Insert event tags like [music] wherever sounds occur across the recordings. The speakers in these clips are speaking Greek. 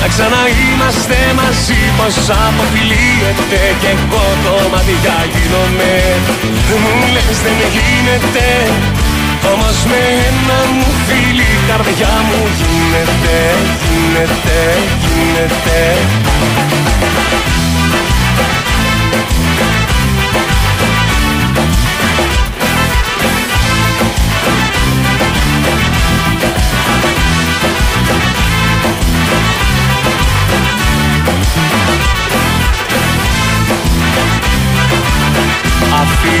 να ξαναείμαστε μαζί πως αποφυλίεται Κι εγώ το μάτια γίνομαι. Μου λες δεν γίνεται Όμως με ένα μου φίλι η καρδιά μου γίνεται Γίνεται, γίνεται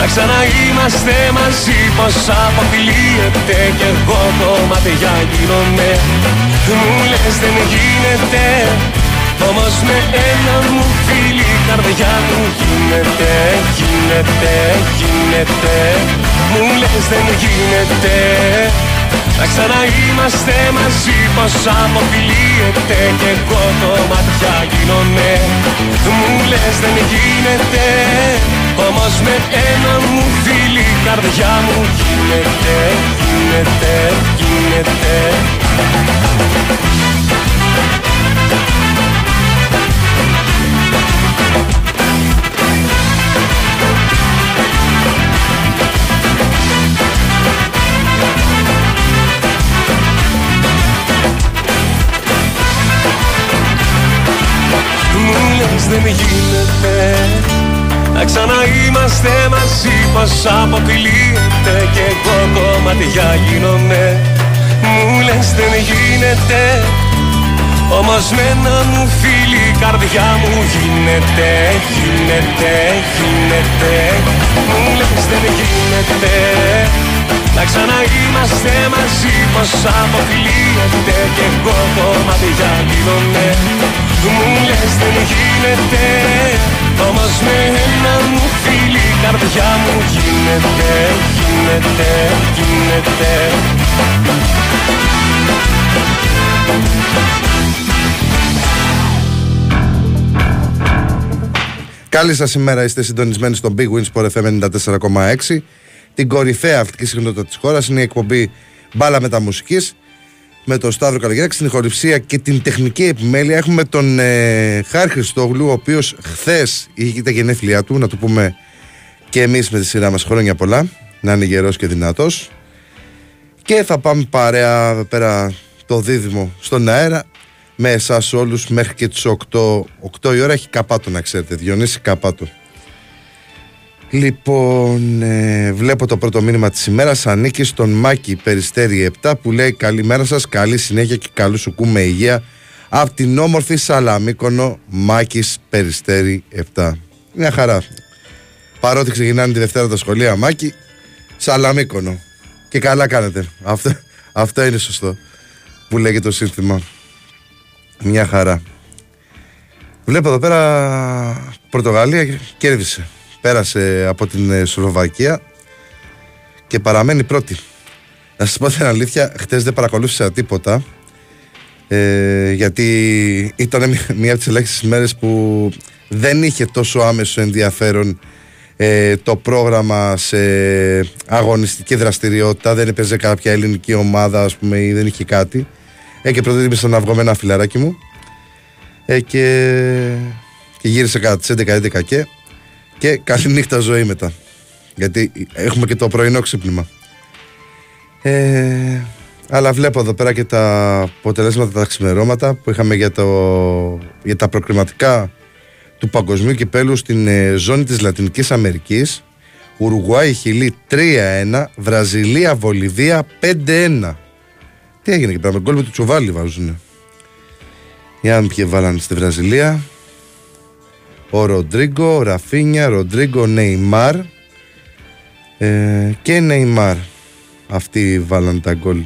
να ξαναείμαστε μαζί πως αποφυλίεται Κι εγώ το μάτια γίνομαι. Μου λες δεν γίνεται Όμως με ένα μου φίλι η καρδιά μου γίνεται Γίνεται, γίνεται Μου λες δεν γίνεται να ξαναείμαστε μαζί πως αποφυλίεται Κι εγώ το μάτια γίνομαι. Μου λες δεν γίνεται Όμως με ένα μου φίλι η καρδιά μου γίνεται Γίνεται, γίνεται δεν γίνεται. Να ξαναείμαστε μαζί πως αποκλείεται. Και εγώ κομματιά γίνομαι. Μου λες δεν γίνεται. Όμως με ένα μου φίλι η καρδιά μου γίνεται, γίνεται, γίνεται. Μου λες δεν γίνεται. Να ξαναείμαστε μαζί πως αποκλείεται. Και εγώ κομματιά γίνομαι μου λες δεν γίνεται Όμως με ένα μου φίλι η καρδιά μου γίνεται Γίνεται, γίνεται. Καλή σας ημέρα, είστε συντονισμένοι στο Big Wins Sport FM 94,6 Την κορυφαία αυτική συχνότητα της χώρας είναι η εκπομπή Μπάλα Μεταμουσικής με τον Σταύρο Καλογιάκη στην ηχοληψία και την τεχνική επιμέλεια. Έχουμε τον ε, Χάρη Χριστόγλου ο οποίος χθες είχε τα γενέθλιά του να το πούμε και εμείς με τη σειρά μας χρόνια πολλά να είναι γερός και δυνατός. Και θα πάμε παρέα πέρα το δίδυμο στον αέρα με εσάς όλους μέχρι και τις 8, 8 η ώρα έχει καπάτο να ξέρετε Διονύση καπάτο Λοιπόν, ε, βλέπω το πρώτο μήνυμα της ημέρας ανήκει στον Μάκη Περιστέρη 7 που λέει καλημέρα σας, καλή συνέχεια και καλού σου κούμε υγεία από την όμορφη Σαλαμίκονο Μάκης Περιστέρη 7. Μια χαρά. Παρότι ξεκινάνε τη Δευτέρα τα σχολεία Μάκη, Σαλαμίκονο. Και καλά κάνετε. Αυτό, αυτό είναι σωστό που λέγεται το σύνθημα. Μια χαρά. Βλέπω εδώ πέρα Πορτογαλία κέρδισε πέρασε από την ε, Σλοβακία και παραμένει πρώτη. Να σας πω την αλήθεια, χτες δεν παρακολούθησα τίποτα ε, γιατί ήταν μία από τις ελάχιστες μέρες που δεν είχε τόσο άμεσο ενδιαφέρον ε, το πρόγραμμα σε αγωνιστική δραστηριότητα. Δεν έπαιζε κάποια ελληνική ομάδα ας πούμε ή δεν είχε κάτι. Ε, και προτίμησα να βγω με ένα φιλαράκι μου. Ε, και, και γύρισε κατά τις 11-11 και και καλή νύχτα ζωή μετά. Γιατί έχουμε και το πρωινό ξύπνημα. Ε, αλλά βλέπω εδώ πέρα και τα αποτελέσματα, τα ξημερώματα που είχαμε για, το, για τα προκριματικά του παγκοσμίου κυπέλου στην ε, ζώνη της Λατινικής Αμερικής. Ουρουγουάη, Χιλή 3-1, Βραζιλία, Βολιβία 5-1. Τι έγινε και πέρα με γκολ του Τσουβάλι βάζουν. Για να ποιοι βάλανε στη Βραζιλία. Ο Ροντρίγκο, ο Ραφίνια, Ροντρίγκο, Νεϊμάρ ε, και Νεϊμάρ. Αυτοί βάλαν τα γκολ.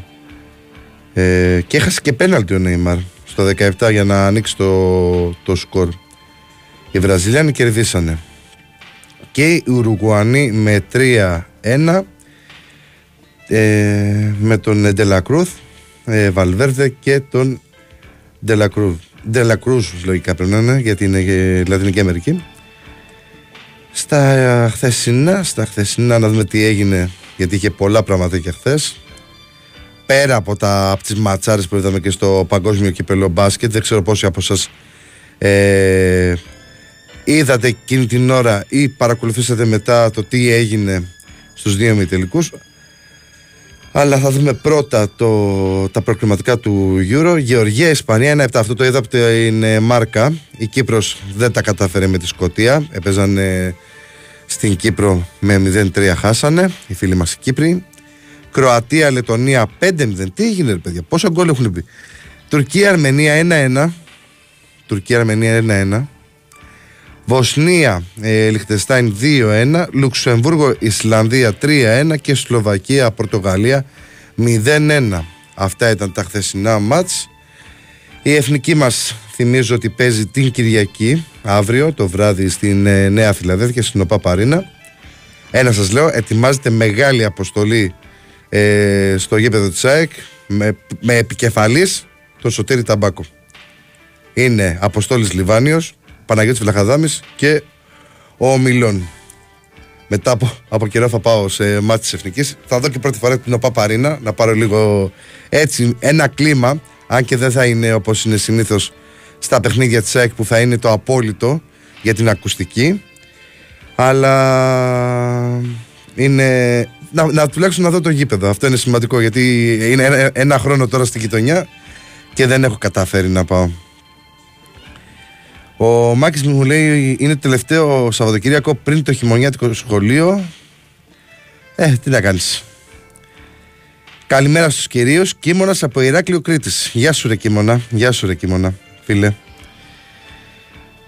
Ε, και έχασε και πέναλτι ο Νεϊμάρ στο 17 για να ανοίξει το, το σκορ. Οι Βραζιλιάνοι κερδίσανε. Και οι Ουρουγουανοί με 3-1 ε, με τον Ντελακρούθ, ε, Βαλβέρδε και τον Ντελακρούθ. Ντελακρούζ λογικά πρέπει να είναι γιατί είναι Λατινική Αμερική. Στα χθεσινά, στα χθεσινά να δούμε τι έγινε γιατί είχε πολλά πράγματα και χθες. Πέρα από, τα, από τις ματσάρες που είδαμε και στο παγκόσμιο κύπελο μπάσκετ δεν ξέρω πόσοι από εσάς ε, είδατε εκείνη την ώρα ή παρακολουθήσατε μετά το τι έγινε στους δύο μη τελικούς αλλά θα δούμε πρώτα το, τα προκριματικά του Euro. Γεωργία, Ισπανία 1-7. Αυτό το είδα από την Μάρκα. Η Κύπρος δεν τα κατάφερε με τη Σκωτία. Έπαιζαν στην Κύπρο με 0-3 χάσανε. Οι φίλοι μας οι Κύπροι. Κροατία, Λετωνία 5-0. Τι έγινε, ρε παιδιά, πόσα γκολ έχουν πει. Τουρκία, Αρμενία 1-1. Τουρκία, Αρμενία 1-1. Βοσνία, ε, Λιχτεστάιν 2-1, Λουξεμβούργο, Ισλανδία 3-1 και Σλοβακία, Πορτογαλία 0-1. Αυτά ήταν τα χθεσινά μάτς. Η εθνική μας θυμίζω ότι παίζει την Κυριακή, αύριο το βράδυ στην ε, Νέα Φιλαδέλφια, στην ΟΠΑ Παρίνα. Ένα σας λέω, ετοιμάζεται μεγάλη αποστολή ε, στο γήπεδο της ΑΕΚ με, με επικεφαλής τον Σωτήρη Ταμπάκο. Είναι Αποστόλης Λιβάνιος, Παναγιώτης Βλαχαδάμης και ο Μιλών. Μετά από, από καιρό θα πάω σε μάτι της Εθνικής. Θα δω και πρώτη φορά την Παπαρίνα να πάρω λίγο έτσι ένα κλίμα, αν και δεν θα είναι όπως είναι συνήθως στα παιχνίδια της ΑΕΚ που θα είναι το απόλυτο για την ακουστική. Αλλά είναι. Να, να τουλάχιστον να δω το γήπεδο. Αυτό είναι σημαντικό γιατί είναι ένα, ένα χρόνο τώρα στη γειτονιά και δεν έχω καταφέρει να πάω. Ο Μάκης μου λέει είναι το τελευταίο Σαββατοκύριακο πριν το χειμωνιάτικο σχολείο. Ε, τι να κάνεις. Καλημέρα στους κυρίους. Κίμωνας από Ηράκλειο Κρήτης. Γεια σου, ρε Κίμωνα. Γεια σου, ρε Κίμωνα, φίλε.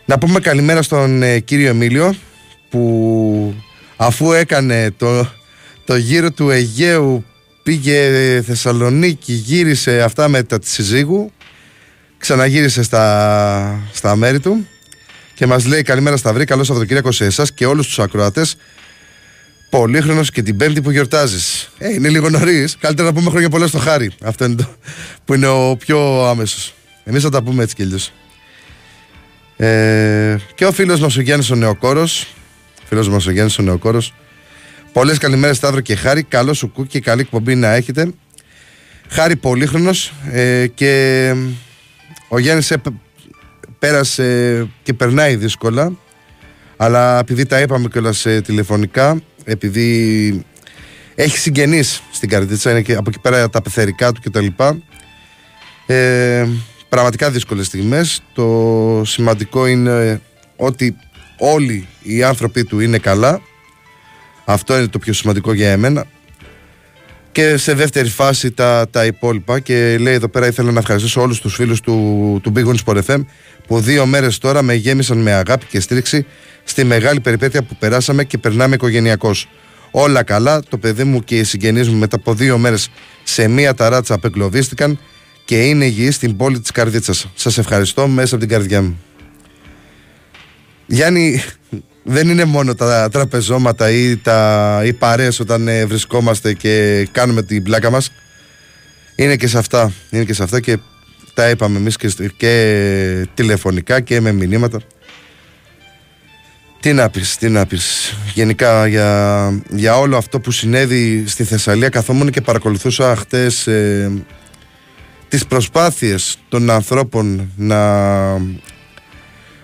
Να πούμε καλημέρα στον ε, κύριο Εμίλιο που αφού έκανε το, το γύρο του Αιγαίου πήγε Θεσσαλονίκη, γύρισε αυτά με τα της συζύγου Ξαναγύρισε στα, στα μέρη του και μας λέει καλημέρα Σταυρή, καλό Σαββατοκύριακο σε εσάς και όλους τους ακροατές. Πολύχρονος και την Πέμπτη που γιορτάζεις. Ε, είναι λίγο νωρίς. Καλύτερα να πούμε χρόνια πολλά στο χάρη. Αυτό είναι το που είναι ο πιο άμεσος. Εμείς θα τα πούμε έτσι κι αλλιώς. Ε, και ο φίλος μας ο Γιάννης ο Νεοκόρος. Φίλος μας ο Γιάννης ο Νεοκόρος. Πολλές καλημέρες Σταύρο και Χάρη. Καλό σου κου και καλή εκπομπή να έχετε. Χάρη πολύχρονος ε, και ο Γιάννης πέρασε και περνάει δύσκολα αλλά επειδή τα είπαμε κιόλας ε, τηλεφωνικά επειδή έχει συγγενείς στην καρδίτσα είναι και από εκεί πέρα τα πεθερικά του κτλ ε, πραγματικά δύσκολες στιγμές. Το σημαντικό είναι ότι όλοι οι άνθρωποι του είναι καλά. Αυτό είναι το πιο σημαντικό για εμένα και σε δεύτερη φάση τα, τα υπόλοιπα και λέει εδώ πέρα ήθελα να ευχαριστήσω όλους τους φίλους του, του Big Wings Sport FM που δύο μέρες τώρα με γέμισαν με αγάπη και στήριξη στη μεγάλη περιπέτεια που περάσαμε και περνάμε οικογενειακώς. Όλα καλά, το παιδί μου και οι συγγενείς μου μετά από δύο μέρες σε μία ταράτσα απεγκλωβίστηκαν και είναι υγιή στην πόλη της Καρδίτσας. Σας ευχαριστώ μέσα από την καρδιά μου. Γιάννη, δεν είναι μόνο τα τραπεζώματα ή, τα, οι παρέες όταν ε, βρισκόμαστε και κάνουμε την πλάκα μας. Είναι και σε αυτά είναι και σε αυτά και τα είπαμε εμείς και, και τηλεφωνικά και με μηνύματα. Τι να πεις, τι να πεις. Γενικά για, για όλο αυτό που συνέβη στη Θεσσαλία καθόμουν και παρακολουθούσα χτες ε, τις προσπάθειες των ανθρώπων να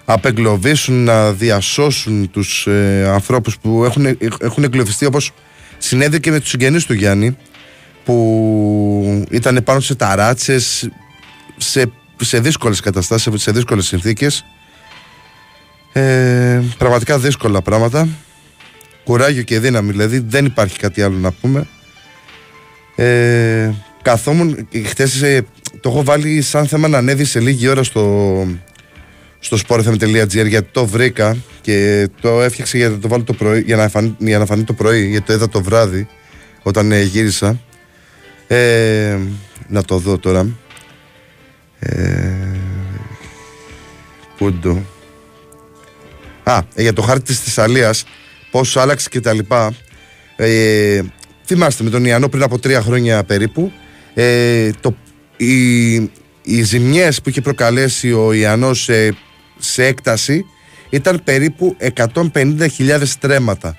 απεγκλωβίσουν, να διασώσουν τους ε, ανθρώπους που έχουν, έχουν εγκλωβιστεί όπως συνέβη και με τους συγγενείς του Γιάννη που ήταν πάνω σε ταράτσες σε, σε δύσκολες καταστάσεις, σε δύσκολες συνθήκες. Ε, πραγματικά δύσκολα πράγματα. Κουράγιο και δύναμη δηλαδή δεν υπάρχει κάτι άλλο να πούμε. Ε, καθόμουν χτες ε, το έχω βάλει σαν θέμα να ανέβει σε λίγη ώρα στο, στο sportfm.gr γιατί το βρήκα και το έφτιαξε για να το βάλω το πρωί, για να, φανεί, για να φανεί το πρωί, γιατί το είδα το βράδυ όταν ε, γύρισα. Ε, να το δω τώρα. Ε, πού το. Α, ε, για το χάρτη της Θεσσαλίας, πώς άλλαξε και τα λοιπά. Ε, θυμάστε με τον Ιαννό πριν από τρία χρόνια περίπου, ε, το, οι, οι ζημιές που είχε προκαλέσει ο Ιαννός σε, σε έκταση ήταν περίπου 150.000 στρέμματα.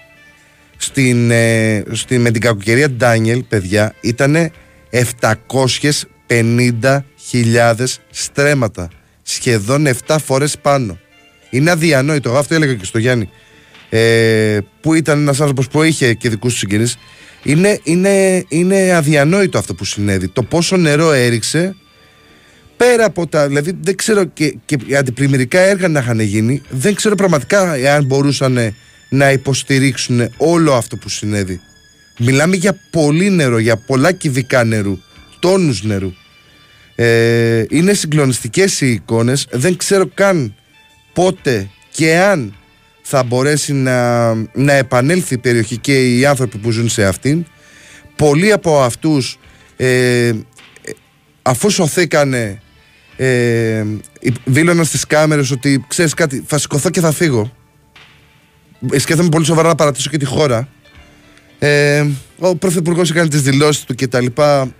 Στην, ε, στην, με την κακοκαιρία Ντάνιελ, παιδιά, ήταν 750.000 στρέμματα. Σχεδόν 7 φορές πάνω. Είναι αδιανόητο. Αυτό έλεγα και στο Γιάννη. Ε, που ήταν ένας άνθρωπος που είχε και δικούς του συγγενείς. Είναι, είναι, είναι αδιανόητο αυτό που συνέβη. Το πόσο νερό έριξε πέρα από τα. Δηλαδή δεν ξέρω και, και αντιπλημμυρικά έργα να είχαν γίνει. Δεν ξέρω πραγματικά εάν μπορούσαν να υποστηρίξουν όλο αυτό που συνέβη. Μιλάμε για πολύ νερό, για πολλά κυβικά νερού, τόνους νερού. Ε, είναι συγκλονιστικές οι εικόνες. Δεν ξέρω καν πότε και αν θα μπορέσει να, να επανέλθει η περιοχή και οι άνθρωποι που ζουν σε αυτήν. Πολλοί από αυτούς ε, αφού σωθήκανε ε, δήλωναν στις κάμερες ότι ξέρεις κάτι θα σηκωθώ και θα φύγω. Σκέφτομαι πολύ σοβαρά να παρατήσω και τη χώρα. Ε, ο Πρωθυπουργός έκανε τις δηλώσεις του και τα λοιπά.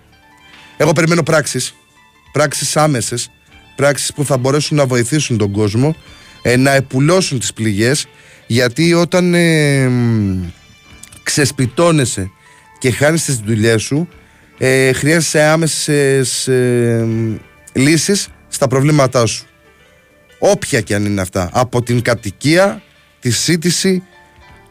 Εγώ περιμένω πράξεις. Πράξεις άμεσες. Πράξεις που θα μπορέσουν να βοηθήσουν τον κόσμο ε, να επουλώσουν τις πληγές. Γιατί όταν ε, ξεσπιτώνεσαι και χάνεις τις δουλειές σου ε, χρειάζεσαι άμεσες ε, λύσεις στα προβλήματά σου όποια και αν είναι αυτά από την κατοικία, τη σύντηση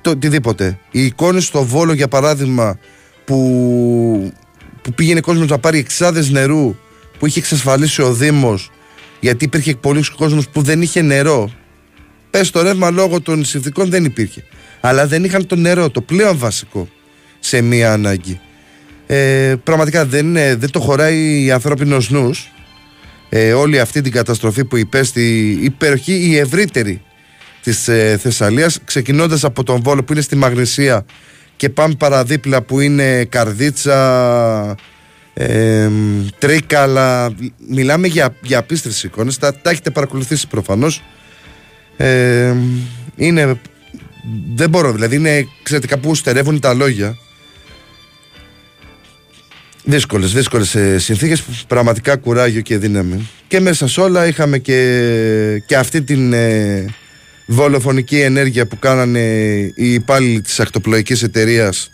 το οτιδήποτε οι εικόνες στο Βόλο για παράδειγμα που, που πήγαινε κόσμος να πάρει εξάδες νερού που είχε εξασφαλίσει ο Δήμος γιατί υπήρχε πολλοί κόσμος που δεν είχε νερό Πες το ρεύμα λόγω των συνθηκών δεν υπήρχε. Αλλά δεν είχαν το νερό, το πλέον βασικό σε μία ανάγκη. Ε, πραγματικά δεν, δεν το χωράει η ανθρώπινος νους. Ε, όλη αυτή την καταστροφή που υπέστη η περιοχή η ευρύτερη της ε, Θεσσαλίας ξεκινώντας από τον Βόλο που είναι στη Μαγνησία και πάμε παραδίπλα που είναι Καρδίτσα ε, Τρίκαλα μιλάμε για, για απίστευτες εικόνες τα, τα έχετε παρακολουθήσει προφανώς ε, είναι. Δεν μπορώ, δηλαδή είναι εξαιρετικά που στερεύουν τα λόγια. Δύσκολες, δύσκολες συνθήκες. Πραγματικά κουράγιο και δύναμη. Και μέσα σε όλα είχαμε και, και αυτή την ε, βολοφονική ενέργεια που κάνανε οι υπάλληλοι της ακτοπλοϊκής εταιρείας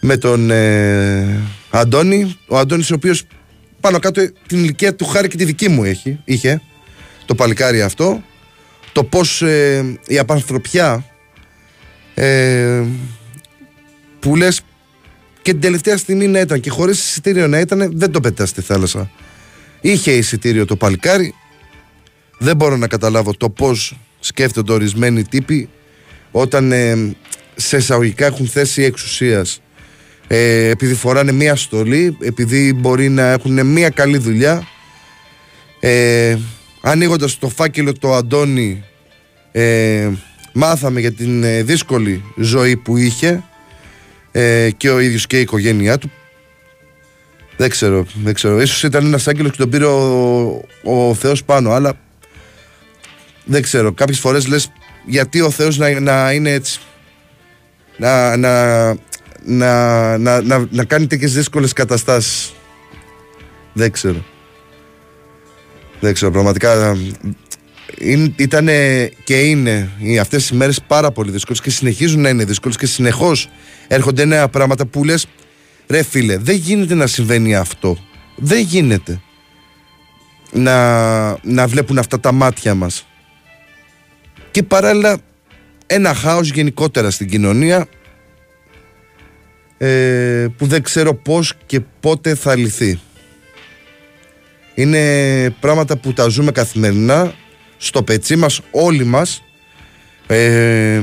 με τον ε, Αντώνη. Ο Αντώνης ο οποίος πάνω κάτω την ηλικία του χάρη και τη δική μου έχει, είχε το παλικάρι αυτό το πώς ε, η απανθρωπιά ε, που λες και την τελευταία στιγμή να ήταν. Και χωρίς εισιτήριο να ήταν δεν το πετάς στη θάλασσα. Είχε εισιτήριο το παλικάρι. Δεν μπορώ να καταλάβω το πώς σκέφτονται ορισμένοι τύποι όταν ε, σε εισαγωγικά έχουν θέση εξουσίας. Ε, επειδή φοράνε μία στολή επειδή μπορεί να έχουν μία καλή δουλειά ε, ανοίγοντας το φάκελο το Αντώνη ε, μάθαμε για την ε, δύσκολη ζωή που είχε ε, και ο ίδιος και η οικογένειά του. Δεν ξέρω, δεν ξέρω. Ίσως ήταν ένας άγγελος και τον πήρε ο, ο Θεός πάνω αλλά δεν ξέρω, κάποιες φορές λες γιατί ο Θεός να, να είναι έτσι να, να, να, να, να, να κάνει τέτοιες δύσκολες καταστάσεις. Δεν ξέρω. Δεν ξέρω, πραγματικά ήταν και είναι αυτές οι μέρες πάρα πολύ δύσκολες και συνεχίζουν να είναι δύσκολες και συνεχώς έρχονται νέα πράγματα που λες, ρε φίλε, δεν γίνεται να συμβαίνει αυτό. Δεν γίνεται να, να βλέπουν αυτά τα μάτια μας. Και παράλληλα ένα χάος γενικότερα στην κοινωνία ε, που δεν ξέρω πώς και πότε θα λυθεί. Είναι πράγματα που τα ζούμε καθημερινά στο πετσί μας όλοι μας ε,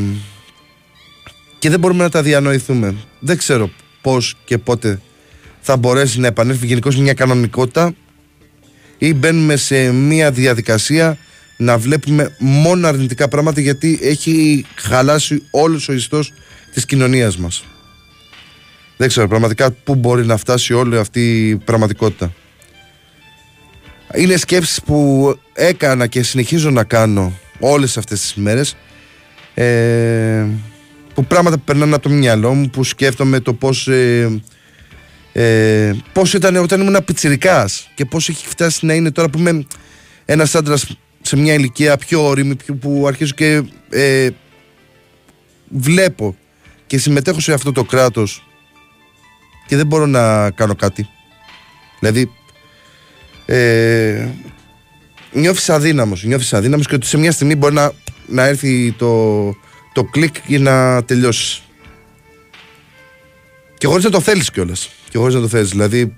και δεν μπορούμε να τα διανοηθούμε. Δεν ξέρω πώς και πότε θα μπορέσει να επανέλθει γενικώ μια κανονικότητα ή μπαίνουμε σε μια διαδικασία να βλέπουμε μόνο αρνητικά πράγματα γιατί έχει χαλάσει όλος ο ιστός της κοινωνίας μας. Δεν ξέρω πραγματικά πού μπορεί να φτάσει όλη αυτή η πραγματικότητα. Είναι σκέψεις που έκανα και συνεχίζω να κάνω όλες αυτές τις μέρες ε, που πράγματα που περνάνε από το μυαλό μου που σκέφτομαι το πώς ε, ε, πώς ήταν όταν ήμουν πιτσιρικάς και πώς έχει φτάσει να είναι τώρα που είμαι ένας άντρας σε μια ηλικία πιο όρημη που αρχίζω και ε, βλέπω και συμμετέχω σε αυτό το κράτος και δεν μπορώ να κάνω κάτι. Δηλαδή ε, νιώθεις αδύναμος, νιώθεις αδύναμος και ότι σε μια στιγμή μπορεί να, να έρθει το, το κλικ για να τελειώσεις. Και χωρίς να το θέλεις κιόλας. Και χωρίς να το θέλεις. Δηλαδή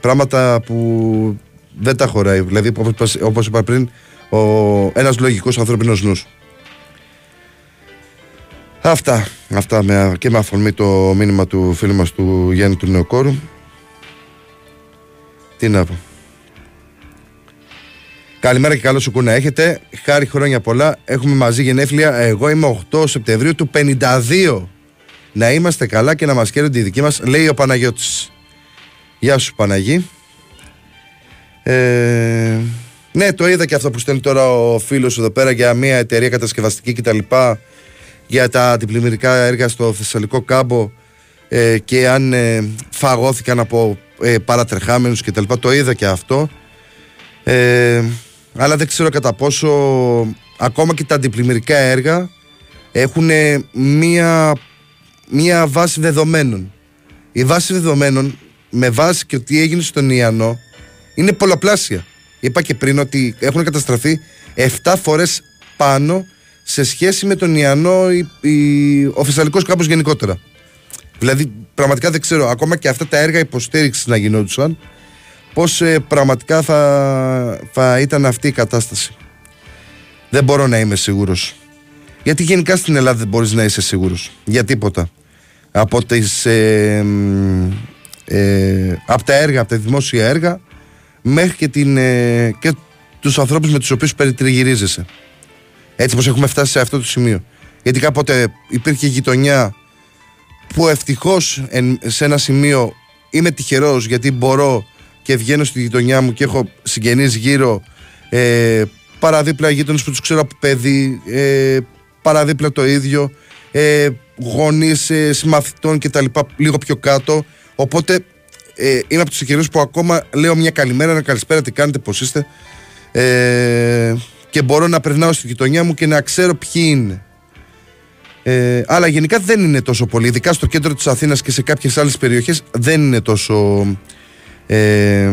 πράγματα που δεν τα χωράει. Δηλαδή όπως, όπως είπα πριν ο, ένας λογικός ανθρώπινος νους. Αυτά, αυτά με, και με αφορμή το μήνυμα του φίλου μας του Γιάννη του Νεοκόρου. Τι να πω. Καλημέρα και καλό σου κούνα έχετε. Χάρη χρόνια πολλά. Έχουμε μαζί γενέθλια. Εγώ είμαι 8 Σεπτεμβρίου του 52. Να είμαστε καλά και να μας χαίρονται οι δικοί μας, λέει ο Παναγιώτης. Γεια σου Παναγί. Ε, ναι, το είδα και αυτό που στέλνει τώρα ο φίλος εδώ πέρα για μια εταιρεία κατασκευαστική κτλ. Για τα αντιπλημμυρικά έργα στο Θεσσαλικό κάμπο ε, και αν ε, φαγώθηκαν από ε, παρατρεχάμενους κτλ. Το είδα και αυτό. Ε, αλλά δεν ξέρω κατά πόσο ακόμα και τα αντιπλημμυρικά έργα έχουν μία, μία βάση δεδομένων. Η βάση δεδομένων με βάση και τι έγινε στον Ιαννό είναι πολλαπλάσια. Είπα και πριν ότι έχουν καταστραφεί 7 φορές πάνω σε σχέση με τον Ιαννό η, η, ο Θεσσαλικός κάμπος γενικότερα. Δηλαδή πραγματικά δεν ξέρω ακόμα και αυτά τα έργα υποστήριξης να γινόντουσαν πώς ε, πραγματικά θα, θα ήταν αυτή η κατάσταση. Δεν μπορώ να είμαι σίγουρος. Γιατί γενικά στην Ελλάδα δεν μπορείς να είσαι σίγουρος. Για τίποτα. Από, τις, ε, ε, από τα έργα, από τα δημόσια έργα μέχρι και, την, ε, και τους ανθρώπους με τους οποίους περιτριγυρίζεσαι. Έτσι πως έχουμε φτάσει σε αυτό το σημείο. Γιατί κάποτε υπήρχε γειτονιά που ευτυχώς σε ένα σημείο είμαι τυχερός γιατί μπορώ και βγαίνω στη γειτονιά μου και έχω συγγενείς γύρω ε, παραδίπλα γείτονες που τους ξέρω από παιδί ε, παραδίπλα το ίδιο ε, γονείς ε, συμμαθητών και τα λοιπά λίγο πιο κάτω. Οπότε ε, είμαι από τους τυχερούς που ακόμα λέω μια καλημέρα, ένα καλησπέρα, τι κάνετε, πώς είστε. Ε, και μπορώ να περνάω στη γειτονιά μου και να ξέρω ποιοι είναι. Ε, αλλά γενικά δεν είναι τόσο πολύ ειδικά στο κέντρο της Αθήνας και σε κάποιες άλλες περιοχές δεν είναι τόσο ε,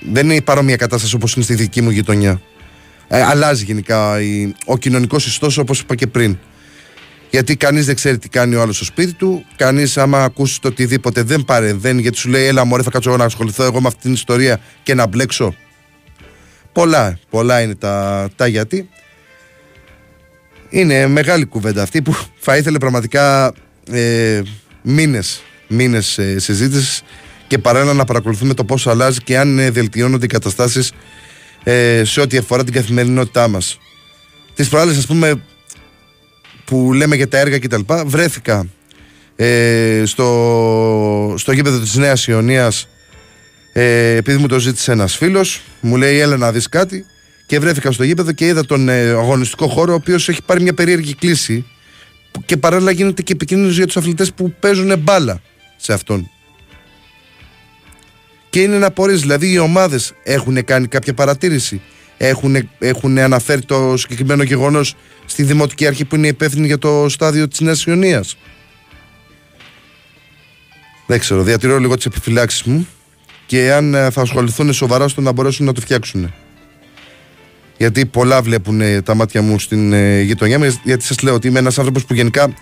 δεν είναι η παρόμοια κατάσταση όπως είναι στη δική μου γειτονιά. Ε, αλλάζει γενικά η, ο κοινωνικός ιστός όπως είπα και πριν. Γιατί κανείς δεν ξέρει τι κάνει ο άλλος στο σπίτι του. Κανείς άμα ακούσεις το οτιδήποτε δεν παρεμβαίνει γιατί σου λέει έλα μωρέ θα κάτσω εγώ να ασχοληθώ εγώ με αυτή την ιστορία και να μπλέξω. Πολλά, πολλά είναι τα, τα γιατί. Είναι μεγάλη κουβέντα αυτή που [laughs] θα ήθελε πραγματικά ε, μήνες, μήνες ε, συζήτησης και παράλληλα να παρακολουθούμε το πόσο αλλάζει και αν ε, βελτιώνονται οι καταστάσεις ε, σε ό,τι αφορά την καθημερινότητά μας. Τις προάλλες, ας πούμε, που λέμε για τα έργα κτλ., βρέθηκα ε, στο, στο γήπεδο της Νέας Ιωνίας ε, επειδή μου το ζήτησε ένας φίλος, μου λέει: Έλα να δεις κάτι. Και βρέθηκα στο γήπεδο και είδα τον ε, αγωνιστικό χώρο, ο οποίος έχει πάρει μια περίεργη κλίση και παράλληλα γίνεται και επικίνδυνο για τους αθλητές που παίζουν μπάλα σε αυτόν και είναι να πορείς. Δηλαδή οι ομάδες έχουν κάνει κάποια παρατήρηση. Έχουν, έχουν αναφέρει το συγκεκριμένο γεγονός στη Δημοτική Αρχή που είναι υπεύθυνη για το στάδιο της Νέας Ιωνίας. Δεν ξέρω, διατηρώ λίγο τις επιφυλάξεις μου και αν ε, θα ασχοληθούν σοβαρά στο να μπορέσουν να το φτιάξουν. Γιατί πολλά βλέπουν ε, τα μάτια μου στην ε, γειτονιά μου, γιατί σας λέω ότι είμαι ένας άνθρωπος που γενικά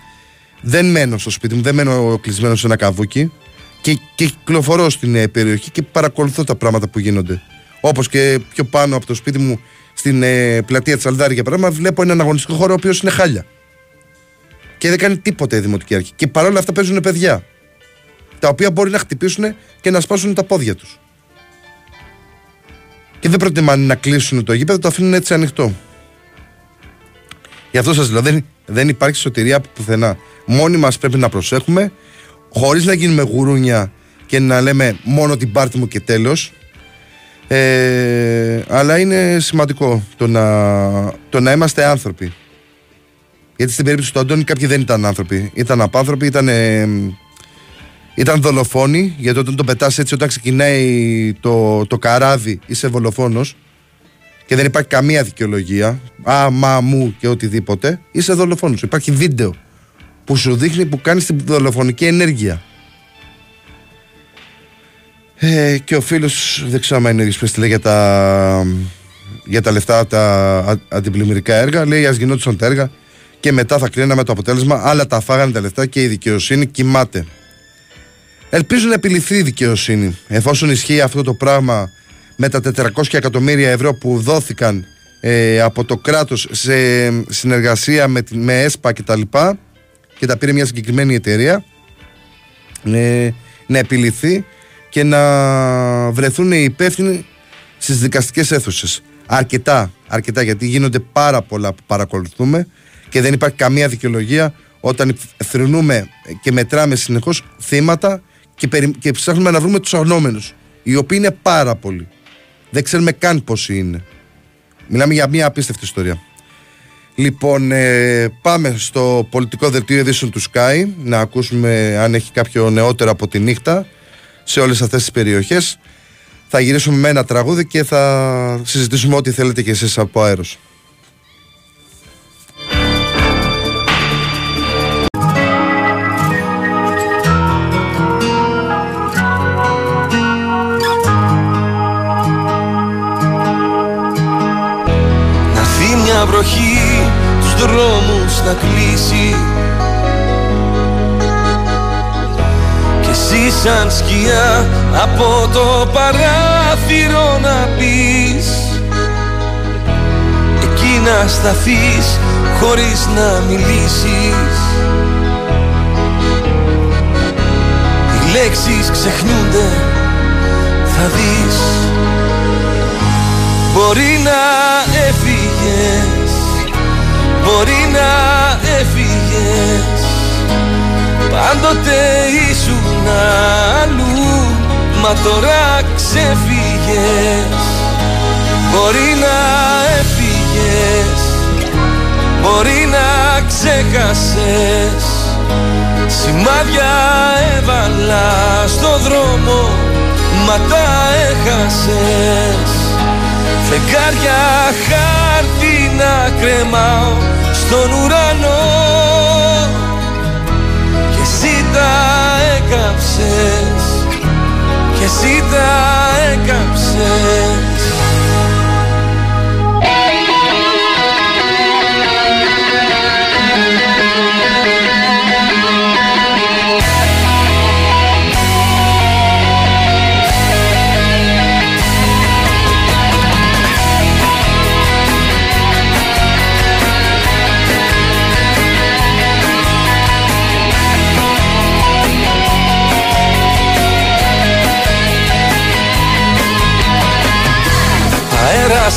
δεν μένω στο σπίτι μου, δεν μένω κλεισμένο σε ένα καβούκι και, και κυκλοφορώ στην ε, περιοχή και παρακολουθώ τα πράγματα που γίνονται. Όπως και πιο πάνω από το σπίτι μου στην ε, πλατεία της Αλδάρη για παράδειγμα, βλέπω έναν αγωνιστικό χώρο ο οποίος είναι χάλια. Και δεν κάνει τίποτα η δημοτική αρχή. Και παρόλα αυτά παίζουν παιδιά. Τα οποία μπορεί να χτυπήσουν και να σπάσουν τα πόδια τους. Και δεν προτιμάνε να κλείσουν το γήπεδο, το αφήνουν έτσι ανοιχτό. Γι' αυτό σας λέω, δεν, δεν υπάρχει σωτηρία από πουθενά. Μόνοι μας πρέπει να προσέχουμε, χωρίς να γίνουμε γουρούνια και να λέμε μόνο την πάρτη μου και τέλος. Ε, αλλά είναι σημαντικό το να, το να είμαστε άνθρωποι. Γιατί στην περίπτωση του Αντώνη κάποιοι δεν ήταν άνθρωποι. Ήταν απάνθρωποι, ήταν, ε, ήταν δολοφόνοι. Γιατί όταν τον πετάς έτσι, όταν ξεκινάει το, το καράβι, είσαι δολοφόνος και δεν υπάρχει καμία δικαιολογία. Α, μα, μου και οτιδήποτε. Είσαι δολοφόνος. Υπάρχει βίντεο που σου δείχνει που κάνεις την δολοφονική ενέργεια. Ε, και ο φίλος, δεν ξέρω αν είναι ίδιος για τα, για τα λεφτά τα αντιπλημμυρικά έργα. Λέει ας γινόντουσαν τα έργα και μετά θα κρίναμε το αποτέλεσμα. Άλλα τα φάγανε τα λεφτά και η δικαιοσύνη κοιμάται. Ελπίζω να επιληθεί η δικαιοσύνη. Εφόσον ισχύει αυτό το πράγμα με τα 400 εκατομμύρια ευρώ που δόθηκαν ε, από το κράτος σε συνεργασία με, με ΕΣΠΑ και τα λοιπά και τα πήρε μια συγκεκριμένη εταιρεία ε, να επιληθεί και να βρεθούν οι υπεύθυνοι στις δικαστικές αίθουσες. Αρκετά, αρκετά γιατί γίνονται πάρα πολλά που παρακολουθούμε και δεν υπάρχει καμία δικαιολογία όταν θρυνούμε και μετράμε συνεχώς θύματα και, και ψάχνουμε να βρούμε τους αγνώμενους οι οποίοι είναι πάρα πολλοί. Δεν ξέρουμε καν πόσοι είναι. Μιλάμε για μια απίστευτη ιστορία. Λοιπόν, ε, πάμε στο πολιτικό δελτίο ειδήσεων του Sky να ακούσουμε αν έχει κάποιο νεότερο από τη νύχτα σε όλες αυτές τις περιοχές. Θα γυρίσουμε με ένα τραγούδι και θα συζητήσουμε ό,τι θέλετε και εσείς από αέρος. μια βροχή τους δρόμους να κλείσει. Και εσύ σαν σκιά από το παράθυρο να πεις Εκεί να σταθείς χωρίς να μιλήσεις Οι λέξεις ξεχνιούνται θα δεις. Μπορεί να έφυγες Μπορεί να έφυγες Πάντοτε ήσουν αλλού. Μα τώρα ξεφύγες. Μπορεί να έφυγες Μπορεί να ξέχασες Σημάδια έβαλα στο δρόμο Μα τα έχασες. Φεγγάρια χάρτη να κρεμάω στον ουρανό. Και εσύ τα έκαψες. Και εσύ τα έκαψες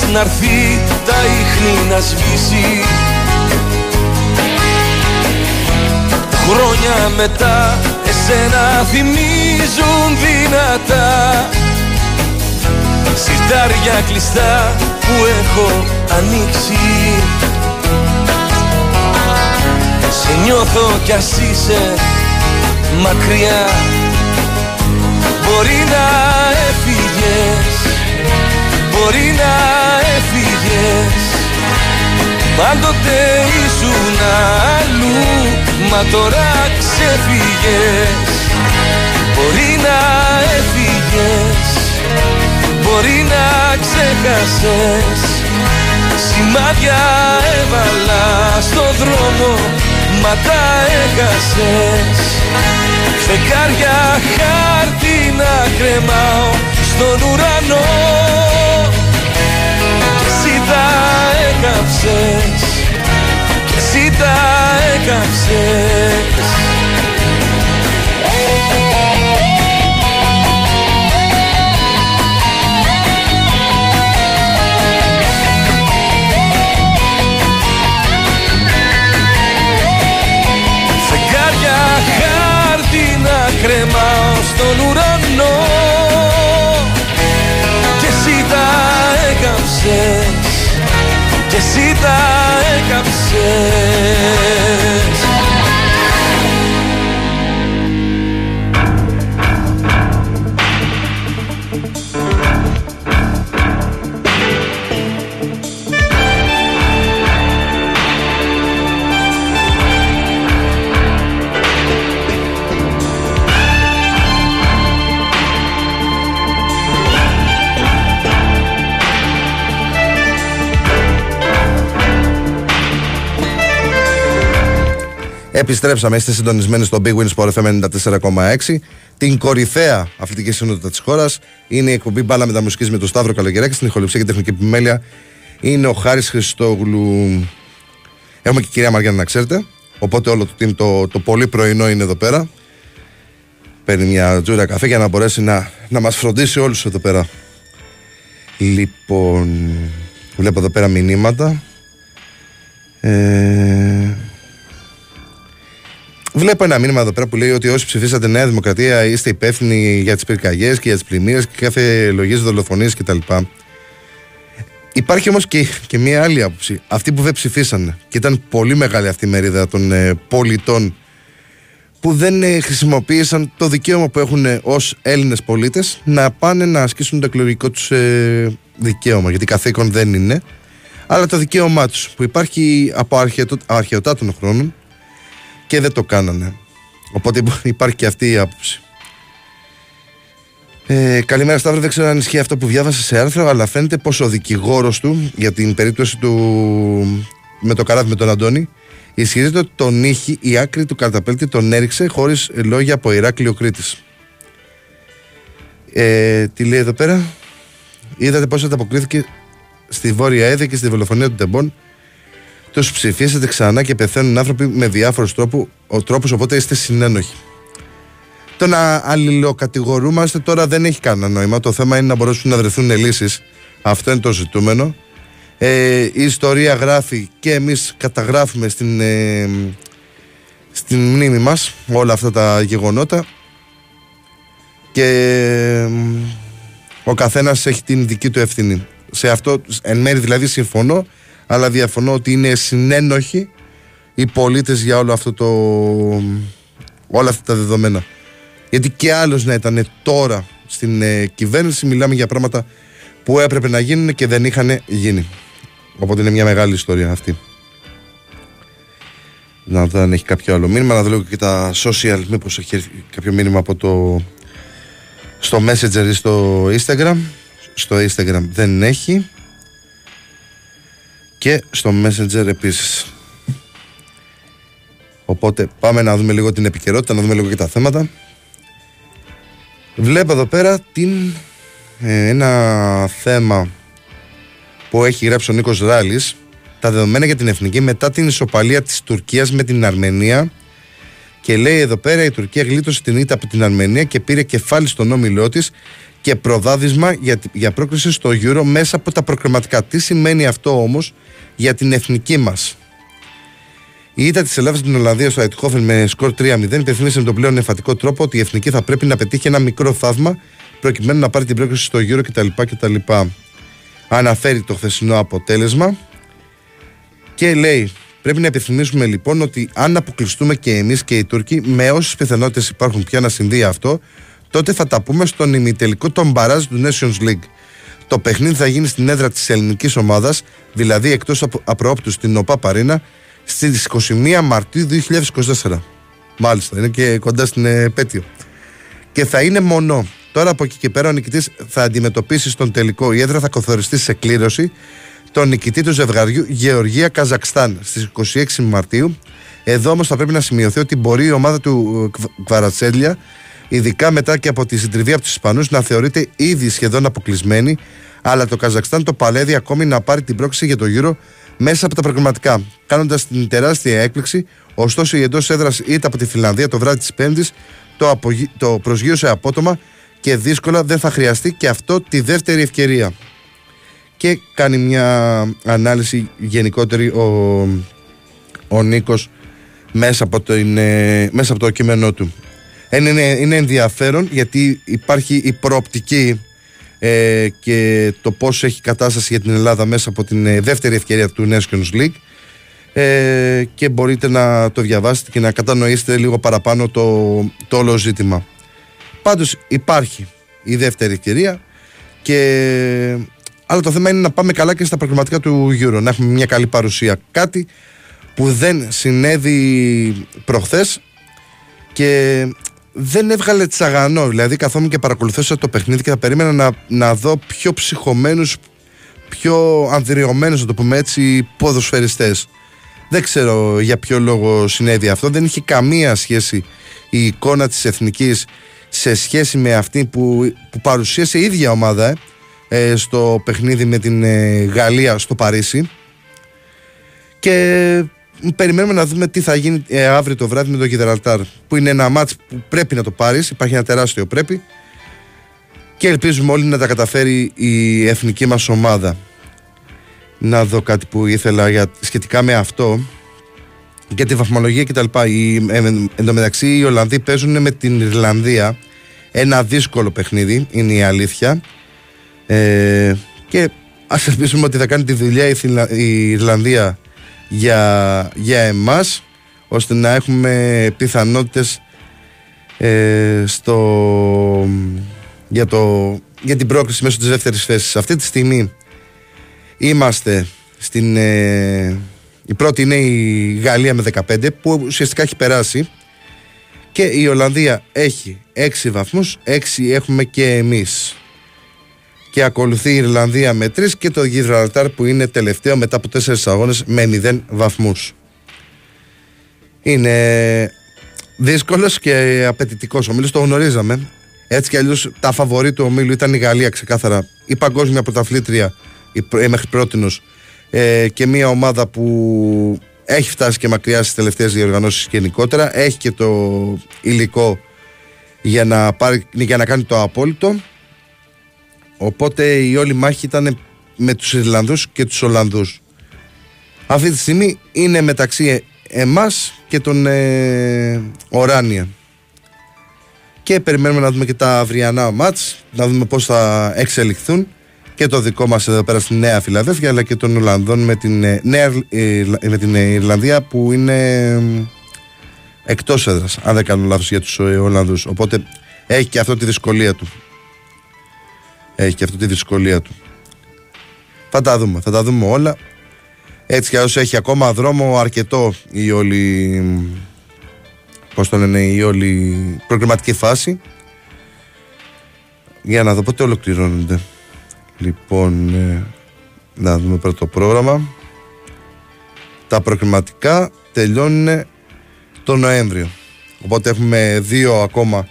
αέρας να τα ίχνη να σβήσει. Χρόνια μετά εσένα θυμίζουν δυνατά. Σιρτάρια κλειστά που έχω ανοίξει. Σε νιώθω κι ας είσαι μακριά. Μπορεί να έφυγες Μπορεί να έφυγες Πάντοτε ήσουν αλλού Μα τώρα ξεφύγες. Μπορεί να έφυγες Μπορεί να ξέχασες Σημάδια έβαλα στο δρόμο Μα τα έχασες. Φεγγάρια χάρτη να κρεμάω στον ουρανό. τα έκαψες Και εσύ τα έκαψες. Χάρτινα κρεμάω στον ουρανό. Και εσύ τα έκαψες τα έκαψες Επιστρέψαμε, είστε συντονισμένοι στο Big Win Sport FM 94,6. Την κορυφαία αθλητική σύνοδο της χώρας είναι η εκπομπή Μπάλα Μεταμουσική με τον Σταύρο Καλογεράκη. Στην ηχοληψία και τεχνική επιμέλεια είναι ο Χάρης Χριστόγλου. Έχουμε και η κυρία Μαριάννα, να ξέρετε. Οπότε όλο το team το, το πολύ πρωινό είναι εδώ πέρα. Παίρνει μια τζούρα καφέ για να μπορέσει να, να μας φροντίσει όλους εδώ πέρα. Λοιπόν, βλέπω εδώ πέρα μηνύματα. Ε, Βλέπω ένα μήνυμα εδώ πέρα που λέει ότι όσοι ψηφίσατε Νέα Δημοκρατία είστε υπεύθυνοι για τις πυρκαγιές και για τις πλημμύρες και κάθε λογής δολοφονίε κτλ. Υπάρχει όμως και, και μία άλλη άποψη. Αυτοί που δεν ψηφίσανε, και ήταν πολύ μεγάλη αυτή η μερίδα των ε, πολιτών που δεν ε, χρησιμοποίησαν το δικαίωμα που έχουν ε, ως Έλληνες πολίτες να πάνε να ασκήσουν το εκλογικό τους ε, δικαίωμα. Γιατί καθήκον δεν είναι, αλλά το δικαίωμά τους που υπάρχει από αρχαιοτά των χρόνων και δεν το κάνανε. Οπότε [laughs] υπάρχει και αυτή η άποψη. Ε, καλημέρα Σταύρο, δεν ξέρω αν ισχύει αυτό που διάβασε σε άρθρο, αλλά φαίνεται πως ο δικηγόρος του για την περίπτωση του με το καράβι με τον Αντώνη ισχυρίζεται ότι τον ήχη η άκρη του καταπέλτη τον έριξε χωρίς λόγια από Ηράκλειο Κρήτης. Ε, τι λέει εδώ πέρα; Είδατε πώς ανταποκρίθηκε στη Βόρεια Έδη και στη δολοφονία του Τεμπών του ψηφίσατε ξανά και πεθαίνουν άνθρωποι με διάφορους τρόπου, οπότε είστε συνένοχοι. Το να αλληλοκατηγορούμαστε τώρα δεν έχει κανένα νόημα. Το θέμα είναι να μπορέσουν να βρεθούν λύσεις. Αυτό είναι το ζητούμενο. Ε, η ιστορία γράφει και εμείς καταγράφουμε στην, ε, στην μνήμη μας όλα αυτά τα γεγονότα και ε, ο καθένας έχει την δική του ευθύνη. Σε αυτό εν μέρει δηλαδή συμφωνώ αλλά διαφωνώ ότι είναι συνένοχοι οι πολίτες για όλο αυτό το, όλα αυτά τα δεδομένα. Γιατί και άλλος να ήταν τώρα στην ε, κυβέρνηση μιλάμε για πράγματα που έπρεπε να γίνουν και δεν είχαν γίνει. Οπότε είναι μια μεγάλη ιστορία αυτή. Να δω αν έχει κάποιο άλλο μήνυμα, να δω και τα social, μήπως έχει κάποιο μήνυμα από το στο Messenger ή στο Instagram. Στο Instagram δεν έχει και στο Messenger επίσης. Οπότε πάμε να δούμε λίγο την επικαιρότητα, να δούμε λίγο και τα θέματα. Βλέπω εδώ πέρα την, ε, ένα θέμα που έχει γράψει ο Νίκος Ράλης τα δεδομένα για την εθνική μετά την ισοπαλία της Τουρκίας με την Αρμενία και λέει εδώ πέρα η Τουρκία γλίτωσε την ήττα από την Αρμενία και πήρε κεφάλι στον όμιλό της και προδάδισμα για, για πρόκριση στο Euro μέσα από τα προκριματικά. Τι σημαίνει αυτό όμως για την εθνική μας; Η ήττα της Ελλάδας στην Ολλανδία στο Αιτχόφεν με σκορ 3-0 υπενθύμησε με τον πλέον εμφατικό τρόπο ότι η εθνική θα πρέπει να πετύχει ένα μικρό θαύμα προκειμένου να πάρει την πρόκληση στο γύρο κτλ. κτλ. Αναφέρει το χθεσινό αποτέλεσμα και λέει Πρέπει να επιθυμήσουμε λοιπόν ότι αν αποκλειστούμε και εμείς και οι Τούρκοι, με όσες πιθανότητες υπάρχουν πια να συμβεί αυτό, τότε θα τα πούμε στον ημιτελικό των μπαράζ του Nations League. Το παιχνίδι θα γίνει στην έδρα της ελληνικής ομάδας, δηλαδή εκτός απροόπτου στην ΟΠΑ Παρίνα, στις 21 Μαρτίου 2024. Μάλιστα, είναι και κοντά στην επέτειο. Και θα είναι μονό. Τώρα από εκεί και πέρα ο νικητής θα αντιμετωπίσει στον τελικό. Η έδρα θα καθοριστεί σε κλήρωση τον νικητή του ζευγαριού Γεωργία-Καζακστάν στις 26 Μαρτίου. Εδώ όμως θα πρέπει να σημειωθεί ότι μπορεί η ομάδα του Κβαρατσέλια ειδικά μετά και από τη συντριβή από τους Ισπανούς, να θεωρείται ήδη σχεδόν αποκλεισμένη, αλλά το Καζακστάν το παλεύει ακόμη να πάρει την πρόξη για το γύρο μέσα από τα προγραμματικά, κάνοντας την τεράστια έκπληξη. Ωστόσο, η εντός έδρας είτε από τη Φιλανδία το βράδυ της Πέμπτης το, απογει... το προσγείωσε απότομα και δύσκολα δεν θα χρειαστεί και αυτό τη δεύτερη ευκαιρία. Και κάνει μια ανάλυση γενικότερη ο, ο Νίκος μέσα από, το, μέσα από το κείμενό του. Είναι, είναι ενδιαφέρον γιατί υπάρχει η προοπτική ε, και το πώς έχει κατάσταση για την Ελλάδα μέσα από την ε, δεύτερη ευκαιρία του Nations League ε, και μπορείτε να το διαβάσετε και να κατανοήσετε λίγο παραπάνω το, το όλο ζήτημα. Πάντως υπάρχει η δεύτερη ευκαιρία και αλλά το θέμα είναι να πάμε καλά και στα προγραμματικά του Euro, να έχουμε μια καλή παρουσία. Κάτι που δεν συνέβη προχθές και δεν έβγαλε τσαγανό. Δηλαδή, καθόμουν και παρακολουθούσα το παιχνίδι και θα περίμενα να, να δω πιο ψυχωμένους, πιο ανδριωμένου, να το πούμε έτσι, ποδοσφαιριστές. Δεν ξέρω για ποιο λόγο συνέβη αυτό. Δεν είχε καμία σχέση η εικόνα της εθνικής σε σχέση με αυτή που, που παρουσίασε η ίδια ομάδα ε, ε στο παιχνίδι με την ε, Γαλλία στο Παρίσι και περιμένουμε να δούμε τι θα γίνει ε, αύριο το βράδυ με το Γιβραλτάρ που είναι ένα μάτς που πρέπει να το πάρεις υπάρχει ένα τεράστιο πρέπει και ελπίζουμε όλοι να τα καταφέρει η εθνική μας ομάδα να δω κάτι που ήθελα για, σχετικά με αυτό για τη βαθμολογία κτλ. Εν τω μεταξύ οι Ολλανδοί παίζουν με την Ιρλανδία ένα δύσκολο παιχνίδι, είναι η αλήθεια. Ε, και ας ελπίσουμε ότι θα κάνει τη δουλειά η, Ιρλανδία για, για εμάς ώστε να έχουμε πιθανότητες ε, στο, για, το, για την πρόκληση μέσω της δεύτερης θέσης. Αυτή τη στιγμή Είμαστε στην. Ε, η πρώτη είναι η Γαλλία με 15 που ουσιαστικά έχει περάσει. Και η Ολλανδία έχει 6 βαθμούς, 6 έχουμε και εμείς. Και ακολουθεί η Ιρλανδία με 3 και το Γιβραλτάρ που είναι τελευταίο μετά από 4 αγώνες με 0 βαθμούς. Είναι δύσκολος και απαιτητικός ο Μίλος, το γνωρίζαμε. Έτσι κι αλλιώς τα φαβορή του ομίλου ήταν η Γαλλία ξεκάθαρα. Η παγκόσμια πρωταθλήτρια ε, μέχρι πρότινος ε, και μια ομάδα που έχει φτάσει και μακριά στις τελευταίες διοργανώσεις γενικότερα έχει και το υλικό για να, πάρει, για να κάνει το απόλυτο οπότε η όλη μάχη ήταν με τους Ιρλανδούς και τους Ολλανδούς. Αυτή τη στιγμή είναι μεταξύ εμάς και τον ε, Οράνια. Και περιμένουμε να δούμε και τα αυριανά μάτς να δούμε πώς θα εξελιχθούν και το δικό μας εδώ πέρα στη Νέα Φιλαδέλφια αλλά και των Ολλανδών με την, ε, Νέα, ε, με την Ιρλανδία που είναι εκτός έδρας αν δεν κάνω λάθος για τους ε, Ολλανδούς. Οπότε έχει και αυτό τη δυσκολία του έχει και αυτό τη δυσκολία του. Θα τα δούμε, θα τα δούμε όλα. Έτσι κι όσο έχει ακόμα δρόμο αρκετό η όλη πώς το λένε η όλη προγραμματική φάση. Για να δω πότε ολοκληρώνονται. Λοιπόν, ε, να δούμε πρώτο το πρόγραμμα. Τα προκριματικά τελειώνουν το Νοέμβριο. Οπότε έχουμε δύο ακόμα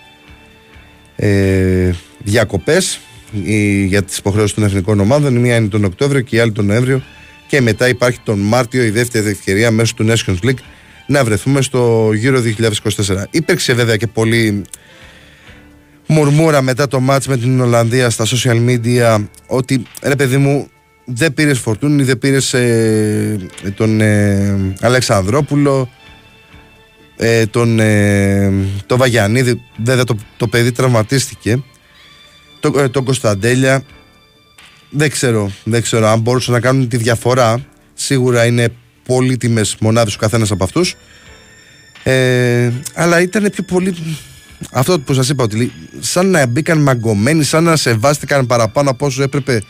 ε, διακοπές για τις υποχρεώσεις των εθνικών ομάδων. Η μία είναι τον Οκτώβριο και η άλλη τον Νοέμβριο. Και μετά υπάρχει τον Μάρτιο η δεύτερη ευκαιρία μέσω του Nations League να βρεθούμε στο γύρο 2024. Υπήρξε βέβαια και πολύ μουρμούρα μετά το μάτς με την Ολλανδία στα social media ότι ρε παιδί μου δεν πήρες Φορτούνη, δεν πήρες ε, τον ε, Αλεξανδρόπουλο, ε, τον, ε, τον Βαγιανίδη, βέβαια το, το παιδί τραυματίστηκε, το, ε, τον Κωνσταντέλια. Δεν ξέρω, δεν ξέρω αν μπορούσαν να κάνουν τη διαφορά. Σίγουρα είναι πολύτιμες μονάδες ο καθένας από αυτούς. Ε, αλλά ήταν πιο πολύ αυτό που σας είπα ότι σαν να μπήκαν μαγκωμένοι, σαν να σεβάστηκαν παραπάνω από όσο έπρεπε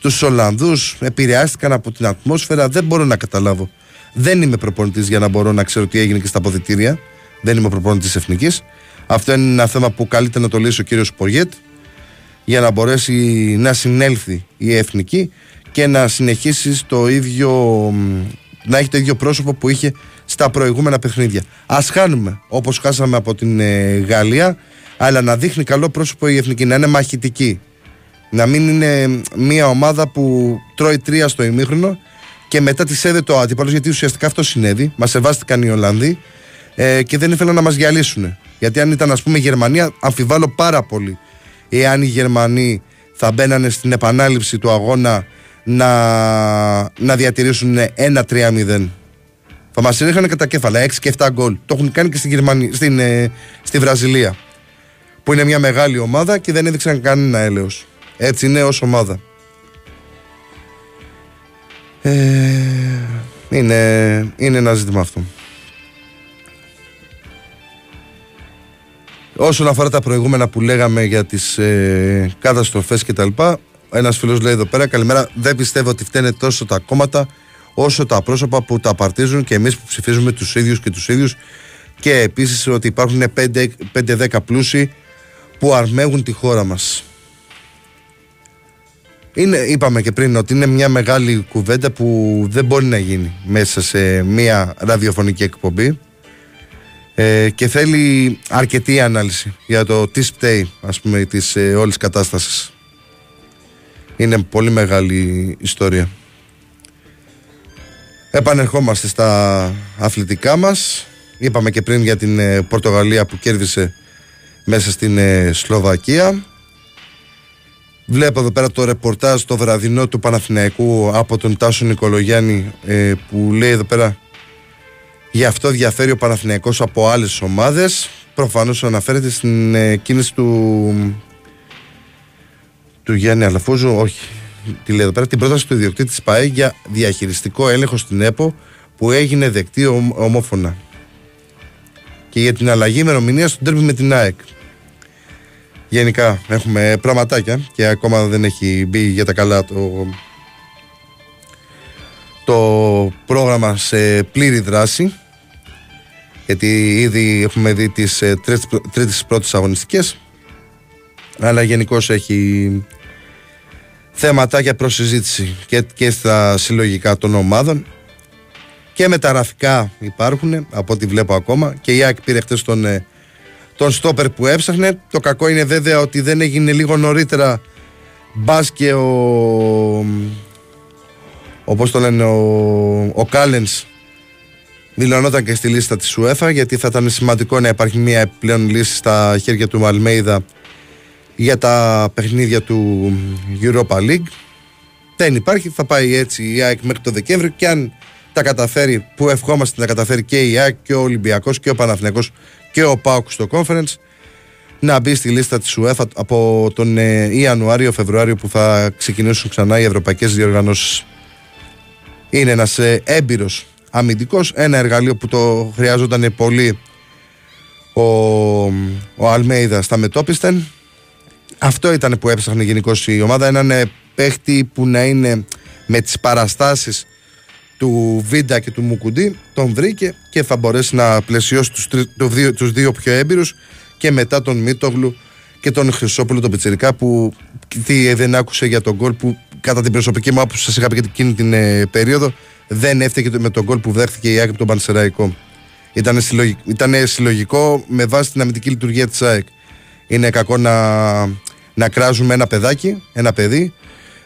τους Ολλανδούς, επηρεάστηκαν από την ατμόσφαιρα. Δεν μπορώ να καταλάβω. Δεν είμαι προπονητής για να μπορώ να ξέρω τι έγινε και στα αποδητήρια. Δεν είμαι προπονητής εθνικής. Αυτό είναι ένα θέμα που καλείται να το λύσει ο κύριος Πογέτ για να μπορέσει να συνέλθει η εθνική και να συνεχίσει το ίδιο να έχει το ίδιο πρόσωπο που είχε στα προηγούμενα παιχνίδια. Α χάνουμε όπως χάσαμε από την ε, Γαλλία, αλλά να δείχνει καλό πρόσωπο η εθνική, να είναι μαχητική. Να μην είναι μια ομάδα που τρώει τρία στο ημίχρονο και μετά της έδε το άτυπο, γιατί ουσιαστικά αυτό συνέβη. Μας σεβάστηκαν οι Ολλανδοί ε, και δεν ήθελαν να μας διαλύσουν. Γιατί αν ήταν, ας πούμε, η Γερμανία, αμφιβάλλω πάρα πολύ εάν οι Γερμανοί θα μπαίνανε στην επανάληψη του αγώνα να, να διατηρήσουν ένα 3-0. Θα μας ρίχνανε κατά κέφαλα 6 και 7 γκολ. Το έχουν κάνει και στην Γερμανία, στην, ε, στη Βραζιλία. που είναι μια μεγάλη ομάδα και δεν έδειξαν κανένα έλεος. Έτσι είναι ως ομάδα. Ε, είναι, είναι ένα ζήτημα αυτό. Όσον αφορά τα προηγούμενα που λέγαμε για τις ε, καταστροφές και τα λοιπά, ένας φίλος λέει εδώ πέρα, καλημέρα, δεν πιστεύω ότι φταίνε τόσο τα κόμματα όσο τα πρόσωπα που τα απαρτίζουν και εμείς που ψηφίζουμε τους ίδιους και τους ίδιους και επίσης ότι υπάρχουν 5-10 πλούσιοι που αρμέγουν τη χώρα μας. Είναι, είπαμε και πριν ότι είναι μια μεγάλη κουβέντα που δεν μπορεί να γίνει μέσα σε μια ραδιοφωνική εκπομπή ε, και θέλει αρκετή ανάλυση για το τι σπταίει ας πούμε της ε, όλης κατάστασης. Είναι πολύ μεγάλη ιστορία. Επανερχόμαστε στα αθλητικά μας. Είπαμε και πριν για την ε, Πορτογαλία που κέρδισε μέσα στην ε, Σλοβακία. Βλέπω εδώ πέρα το ρεπορτάζ το βραδινό του Παναθηναϊκού από τον Τάσο Νικολογιάννη ε, που λέει εδώ πέρα γι' αυτό διαφέρει ο Παναθηναϊκός από άλλες ομάδες. Προφανώς αναφέρεται στην ε, κίνηση του του Γιάννη Αλαφούζου όχι τη λέει εδώ πέρα, την πρόταση του ιδιοκτήτη της ΠΑΕ για διαχειριστικό έλεγχο στην ΕΠΟ που έγινε δεκτή ομόφωνα. Και για την αλλαγή ημερομηνίας του τέρμι με την ΑΕΚ. Γενικά έχουμε πραγματάκια και ακόμα δεν έχει μπει για τα καλά το, το πρόγραμμα σε πλήρη δράση γιατί ήδη έχουμε δει τις ε, τρίτες πρώτες αγωνιστικές. Αλλά γενικώς έχει θέματα προς συζήτηση και, και στα συλλογικά των ομάδων. Και μεταγραφικά υπάρχουν από ό,τι βλέπω ακόμα. Και η ΑΕΚ πήρε χτες τον, ε, τον στόπερ που έψαχνε. Το κακό είναι βέβαια ότι δεν έγινε λίγο νωρίτερα μπας και ο όπως το λένε ο, ο Κάλενς δηλωνόταν και στη λίστα της UEFA γιατί θα ήταν σημαντικό να υπάρχει μια επιπλέον λύση στα χέρια του Μαλμέιδα για τα παιχνίδια του Europa League δεν υπάρχει, θα πάει έτσι η ΑΕΚ μέχρι το Δεκέμβριο και αν τα καταφέρει, που ευχόμαστε να καταφέρει και η ΑΕΚ και ο Ολυμπιακός και ο Παναθηναϊκός και ο ΠΑΟΚ στο conference να μπει στη λίστα της UEFA από τον ε, Ιανουάριο-Φεβρουάριο που θα ξεκινήσουν ξανά οι ευρωπαϊκές διοργανώσεις. Είναι ένας ε, έμπειρος αμυντικός, ένα εργαλείο που το χρειάζονταν πολύ ο, ο Αλμέιδα στα μετόπιστεν. Αυτό ήταν που έψαχνε γενικώ η ομάδα, έναν ε, παίχτη που να είναι με τις παραστάσεις του Βίντα και του Μουκουντή τον βρήκε και θα μπορέσει να πλαισιώσει τους, τους, δύο, τους δύο πιο έμπειρους και μετά τον Μίτογλου και τον Χρυσόπουλο τον Πιτσερικά που δεν άκουσε για τον γκολ που κατά την προσωπική μου άποψη σας είχα πει εκείνη την ε, περίοδο δεν έφταιγε με τον γκολ που δέχτηκε η ΑΕΚ από τον Πανσεραϊκό. Ήταν συλλογικό, ήταν συλλογικό με βάση την αμυντική λειτουργία της ΑΕΚ. Είναι κακό να, να κράζουμε ένα παιδάκι, ένα παιδί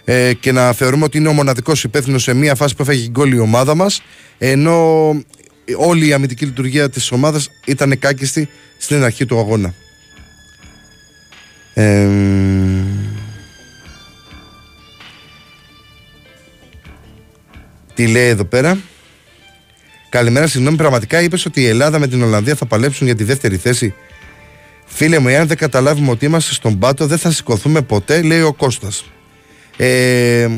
ε, και να θεωρούμε ότι είναι ο μοναδικός υπεύθυνος σε μια φάση που έφαγε γκολ η ομάδα μας, ενώ όλη η αμυντική λειτουργία της ομάδας ήταν κάκιστη στην αρχή του αγώνα. Ε, τι λέει εδώ πέρα; Καλημέρα, συγγνώμη. Πραγματικά είπες ότι η Ελλάδα με την Ολλανδία θα παλέψουν για τη δεύτερη θέση. Φίλε μου, εάν δεν καταλάβουμε ότι είμαστε στον πάτο, δεν θα σηκωθούμε ποτέ, λέει ο Κώστας. Ε,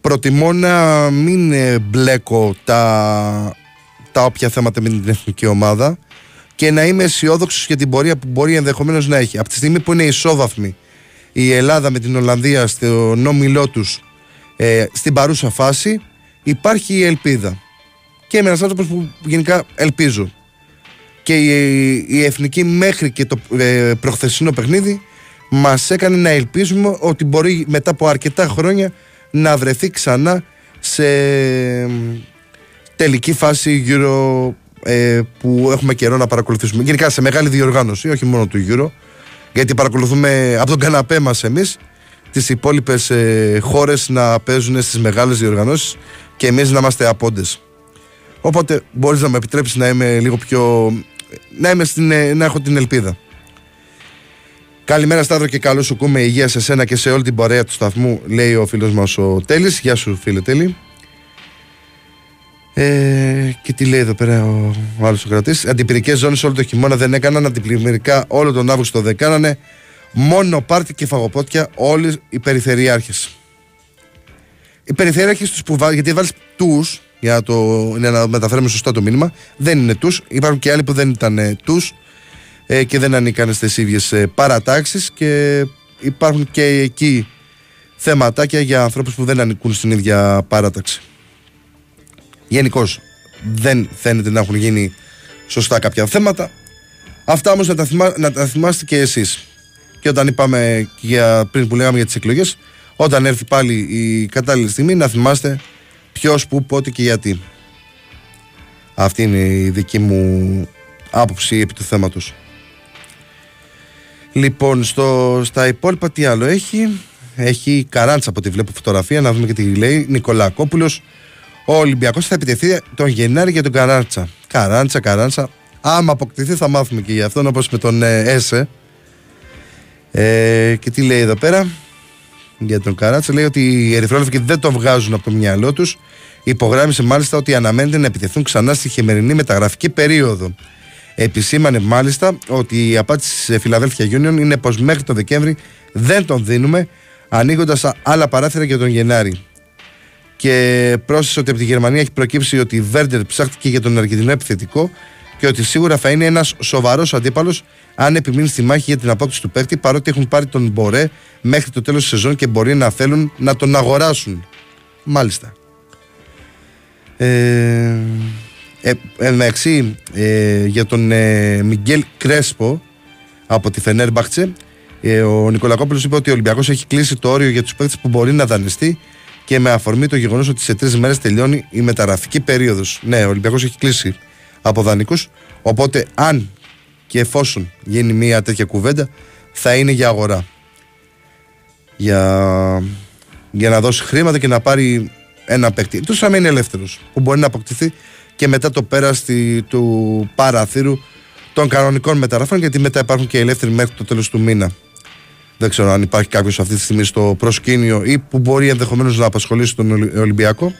προτιμώ να μην ε, μπλέκω τα, τα όποια θέματα με την εθνική ομάδα και να είμαι αισιόδοξος για την πορεία που μπορεί ενδεχομένως να έχει. Από τη στιγμή που είναι ισόβαθμη η Ελλάδα με την Ολλανδία στο όμιλό τους ε, στην παρούσα φάση, υπάρχει η ελπίδα. Και είμαι ένας άνθρωπος που γενικά ελπίζω. Και η, η εθνική μέχρι και το ε, προχθεσινό παιχνίδι Μας έκανε να ελπίζουμε ότι μπορεί μετά από αρκετά χρόνια να βρεθεί ξανά σε τελική φάση γύρω ε, που έχουμε καιρό να παρακολουθήσουμε. Γενικά σε μεγάλη διοργάνωση, όχι μόνο του γύρω, γιατί παρακολουθούμε από τον καναπέ μας εμείς τις υπόλοιπες ε, χώρες να παίζουν στις μεγάλες διοργανώσεις και εμείς να είμαστε απόντες. Οπότε μπορείς να με επιτρέψεις να είμαι λίγο πιο. να, είμαι στην, ε, να έχω την ελπίδα. Καλημέρα Σταύρο και καλό σου κούμε υγεία σε σένα και σε όλη την πορεία του σταθμού λέει ο φίλος μας ο Τέλης Γεια σου φίλε Τέλη ε, και τι λέει εδώ πέρα ο, ο άλλος ο κρατής Αντιπυρικές ζώνες όλο το χειμώνα δεν έκαναν Αντιπλημμυρικά όλο τον Αύγουστο δεν κάνανε Μόνο πάρτι και φαγοπότια όλοι οι περιφερειάρχες. Οι περιφερειάρχες τους που βάλει, γιατί βάλεις τους για να, το, για να μεταφέρουμε σωστά το μήνυμα, δεν είναι τους. Υπάρχουν και άλλοι που δεν ήταν ε, τους ε, και δεν ανήκαν στις ίδιες ε, παρατάξεις και υπάρχουν και εκεί θεματάκια για ανθρώπους που δεν ανήκουν στην ίδια παράταξη. Γενικώς δεν φαίνεται να έχουν γίνει σωστά κάποια θέματα. Αυτά όμως να τα, να τα θυμάστε και εσείς. Και όταν είπαμε για, πριν που λέγαμε για τις εκλογές, όταν έρθει πάλι η κατάλληλη στιγμή να θυμάστε ποιος, πού, πότε και γιατί. Αυτή είναι η δική μου άποψη επί του θέματος. Λοιπόν, στο, στα υπόλοιπα τι άλλο έχει; Έχει Καράντσα από τη βλέπω φωτογραφία, να δούμε και τι λέει. Νικολακόπουλος. Ο Ολυμπιακός θα επιτεθεί τον Γενάρη για τον Καράντσα. Καράντσα, Καράντσα. Άμα αποκτηθεί θα μάθουμε και γι' αυτόν όπως με τον ε, Έσε. Ε, και τι λέει εδώ πέρα για τον Καράτσα. Λέει ότι οι ερυθρόλευκοι δεν το βγάζουν από το μυαλό τους. Υπογράμμισε μάλιστα ότι αναμένεται να επιτεθούν ξανά στη χειμερινή μεταγραφική περίοδο. Επισήμανε μάλιστα ότι η απάντηση σε Φιλαδέλφια Union είναι πως μέχρι τον Δεκέμβρη δεν τον δίνουμε, ανοίγοντας άλλα παράθυρα για τον Γενάρη. Και πρόσθεσε ότι από τη Γερμανία έχει προκύψει ότι η Βέρντερ ψάχτηκε για τον Αργεντινό επιθετικό και ότι σίγουρα θα είναι ένας σοβαρός αντίπαλος αν επιμείνει στη μάχη για την απόκτηση του παίκτη, παρότι έχουν πάρει τον Μπορέ μέχρι το τέλος της σεζόν και μπορεί να θέλουν να τον αγοράσουν. Μάλιστα. Ε, ε, εντάξει, ε, για τον ε, Μιγγέλ Κρέσπο από τη Φενέρ Μπαχτσε, ε, ο Νικολακόπουλος είπε ότι ο Ολυμπιακός έχει κλείσει το όριο για τους παίκτες που μπορεί να δανειστεί και με αφορμή το γεγονός ότι σε τρεις μέρες τελειώνει η μεταγραφική περίοδος. Ναι, ο Ολυμπιακός έχει κλείσει από δανεικούς, οπότε αν και εφόσον γίνει μια τέτοια κουβέντα θα είναι για αγορά. Για, για να δώσει χρήματα και να πάρει ένα παίκτη. Του θα μείνει ελεύθερος που μπορεί να αποκτηθεί και μετά το πέραστη του παραθύρου των κανονικών μεταγραφών, γιατί μετά υπάρχουν και ελεύθεροι μέχρι το τέλος του μήνα. Δεν ξέρω αν υπάρχει κάποιος αυτή τη στιγμή στο προσκήνιο ή που μπορεί ενδεχομένως να απασχολήσει τον Ολυμπιακό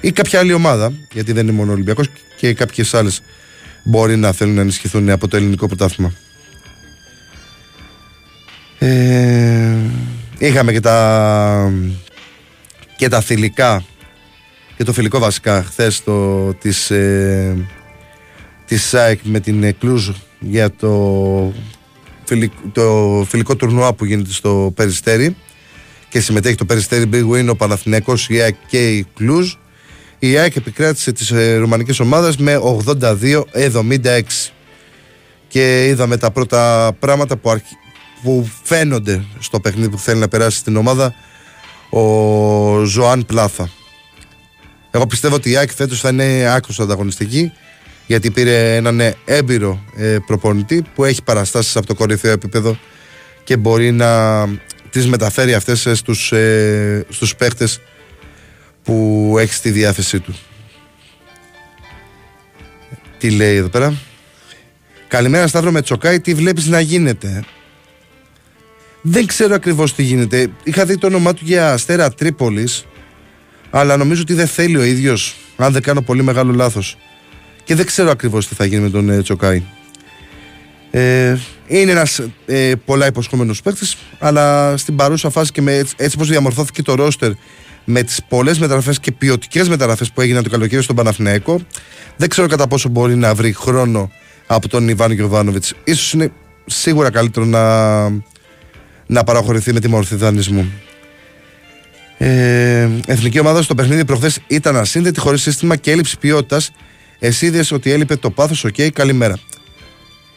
ή κάποια άλλη ομάδα, γιατί δεν είναι μόνο ο Ολυμπιακός και κάποιες άλλες μπορεί να θέλουν να ενισχυθούν από το ελληνικό πρωτάθλημα. Ε, είχαμε και τα, και τα θηλυκά και το φιλικό βασικά χθες το της, ε, της ΣΑΕΚ με την Κλούζ για το, το φιλικό τουρνουά που γίνεται στο Περιστέρι και συμμετέχει το Περιστέρι Big Win, ο Παναθηναίκος, η ΑΕΚ και η Κλούζ η ΑΕΚ επικράτησε τις ε, ρουμανικές ομάδες με 82-76 και είδαμε τα πρώτα πράγματα που, που φαίνονται στο παιχνίδι που θέλει να περάσει στην ομάδα ο Ζωάν Πλάθα. Εγώ πιστεύω ότι η ΑΕΚ φέτος θα είναι άκρως ανταγωνιστική γιατί πήρε έναν έμπειρο ε, προπονητή που έχει παραστάσεις από το κορυφαίο επίπεδο και μπορεί να τις μεταφέρει αυτές στους, ε, στους παίχτες που έχει στη διάθεσή του. Τι λέει εδώ πέρα; Καλημέρα Σταύρο με τσοκάι, τι βλέπεις να γίνεται. Δεν ξέρω ακριβώς τι γίνεται. Είχα δει το όνομά του για Αστέρα Τρίπολης, αλλά νομίζω ότι δεν θέλει ο ίδιος, αν δεν κάνω πολύ μεγάλο λάθος. Και δεν ξέρω ακριβώς τι θα γίνει με τον ε, Τσοκάι. Ε, είναι ένας ε, πολλά υποσχόμενος παίκτης, αλλά στην παρούσα φάση και με έτσι, έτσι πως διαμορφώθηκε το ρόστερ με τις πολλές μεταγραφές και ποιοτικές μεταγραφές που έγιναν το καλοκαίρι στον Παναθηναϊκό, δεν ξέρω κατά πόσο μπορεί να βρει χρόνο από τον Ιβάν Γιοβάνοβιτς. Ίσως είναι σίγουρα καλύτερο να, να παραχωρηθεί με τη μορφή δανεισμού. Ε, εθνική ομάδα στο παιχνίδι προχθές ήταν ασύνδετη, χωρίς σύστημα και έλλειψη ποιότητας. Εσύ είδες ότι έλειπε το πάθος, OK, okay, καλημέρα.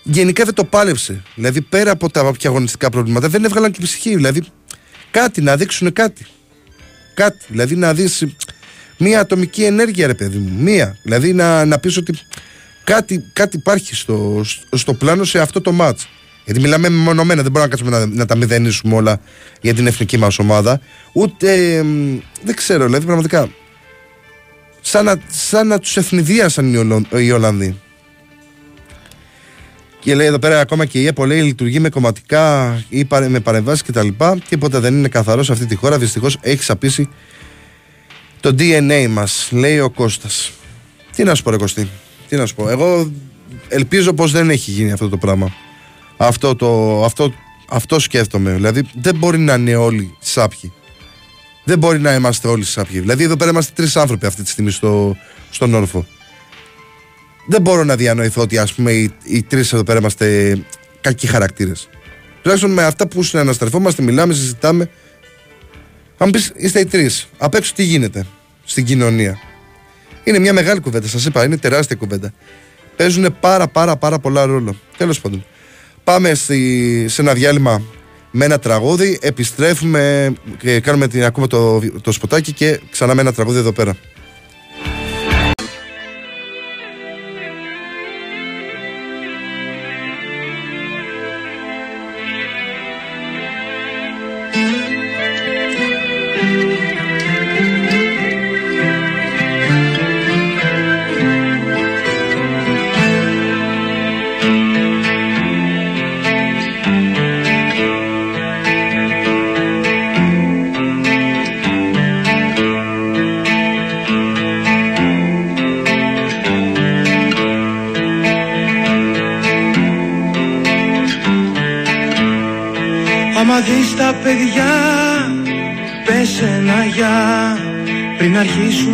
Γενικά δεν το πάλεψε. Δηλαδή πέρα από τα αγωνιστικά προβλήματα δεν έβγαλαν και ψυχή. Δηλαδή κάτι να δείξουν κάτι κάτι. Δηλαδή να δεις μία ατομική ενέργεια, ρε παιδί μου. Μία. Δηλαδή να, να πεις ότι κάτι, κάτι υπάρχει στο, στο πλάνο σε αυτό το μάτς. Γιατί μιλάμε μονομένα, δεν μπορούμε να κάτσουμε να, να τα μηδενίσουμε όλα για την εθνική μας ομάδα. Ούτε. δεν ξέρω, δηλαδή πραγματικά. Σαν να, σαν να τους ευνηδίασαν οι, οι Ολλανδοί. Και λέει εδώ πέρα ακόμα και η ΕΠΟ λέει λειτουργεί με κομματικά ή με παρεμβάσεις κτλ. Τίποτα δεν είναι καθαρό σε αυτή τη χώρα. Δυστυχώς έχει σαπίσει το DNA μας, λέει ο Κώστας. Τι να σου πω, Ρε Κωστή, τι να σου πω. Εγώ ελπίζω πως δεν έχει γίνει αυτό το πράγμα. Αυτό το, αυτό αυτό σκέφτομαι. Δηλαδή δεν μπορεί να είναι όλοι σάπιοι. Δεν μπορεί να είμαστε όλοι σάπιοι. Δηλαδή εδώ πέρα είμαστε τρεις άνθρωποι αυτή τη στιγμή στο, στον όρφο. Δεν μπορώ να διανοηθώ ότι ας πούμε οι, οι τρεις εδώ πέρα είμαστε κακοί χαρακτήρες. Τουλάχιστον με αυτά που συναναστρεφόμαστε, μιλάμε, συζητάμε. Αν πεις, είστε οι τρεις. Απ' έξω τι γίνεται στην κοινωνία; Είναι μια μεγάλη κουβέντα, σας είπα, είναι τεράστια κουβέντα. Παίζουν πάρα πάρα πάρα πολλά ρόλο. Τέλος πάντων. Πάμε στη, σε ένα διάλειμμα με ένα τραγούδι, επιστρέφουμε και κάνουμε την, ακούμε το, το σποτάκι και ξανά με ένα τραγούδι εδώ πέρα.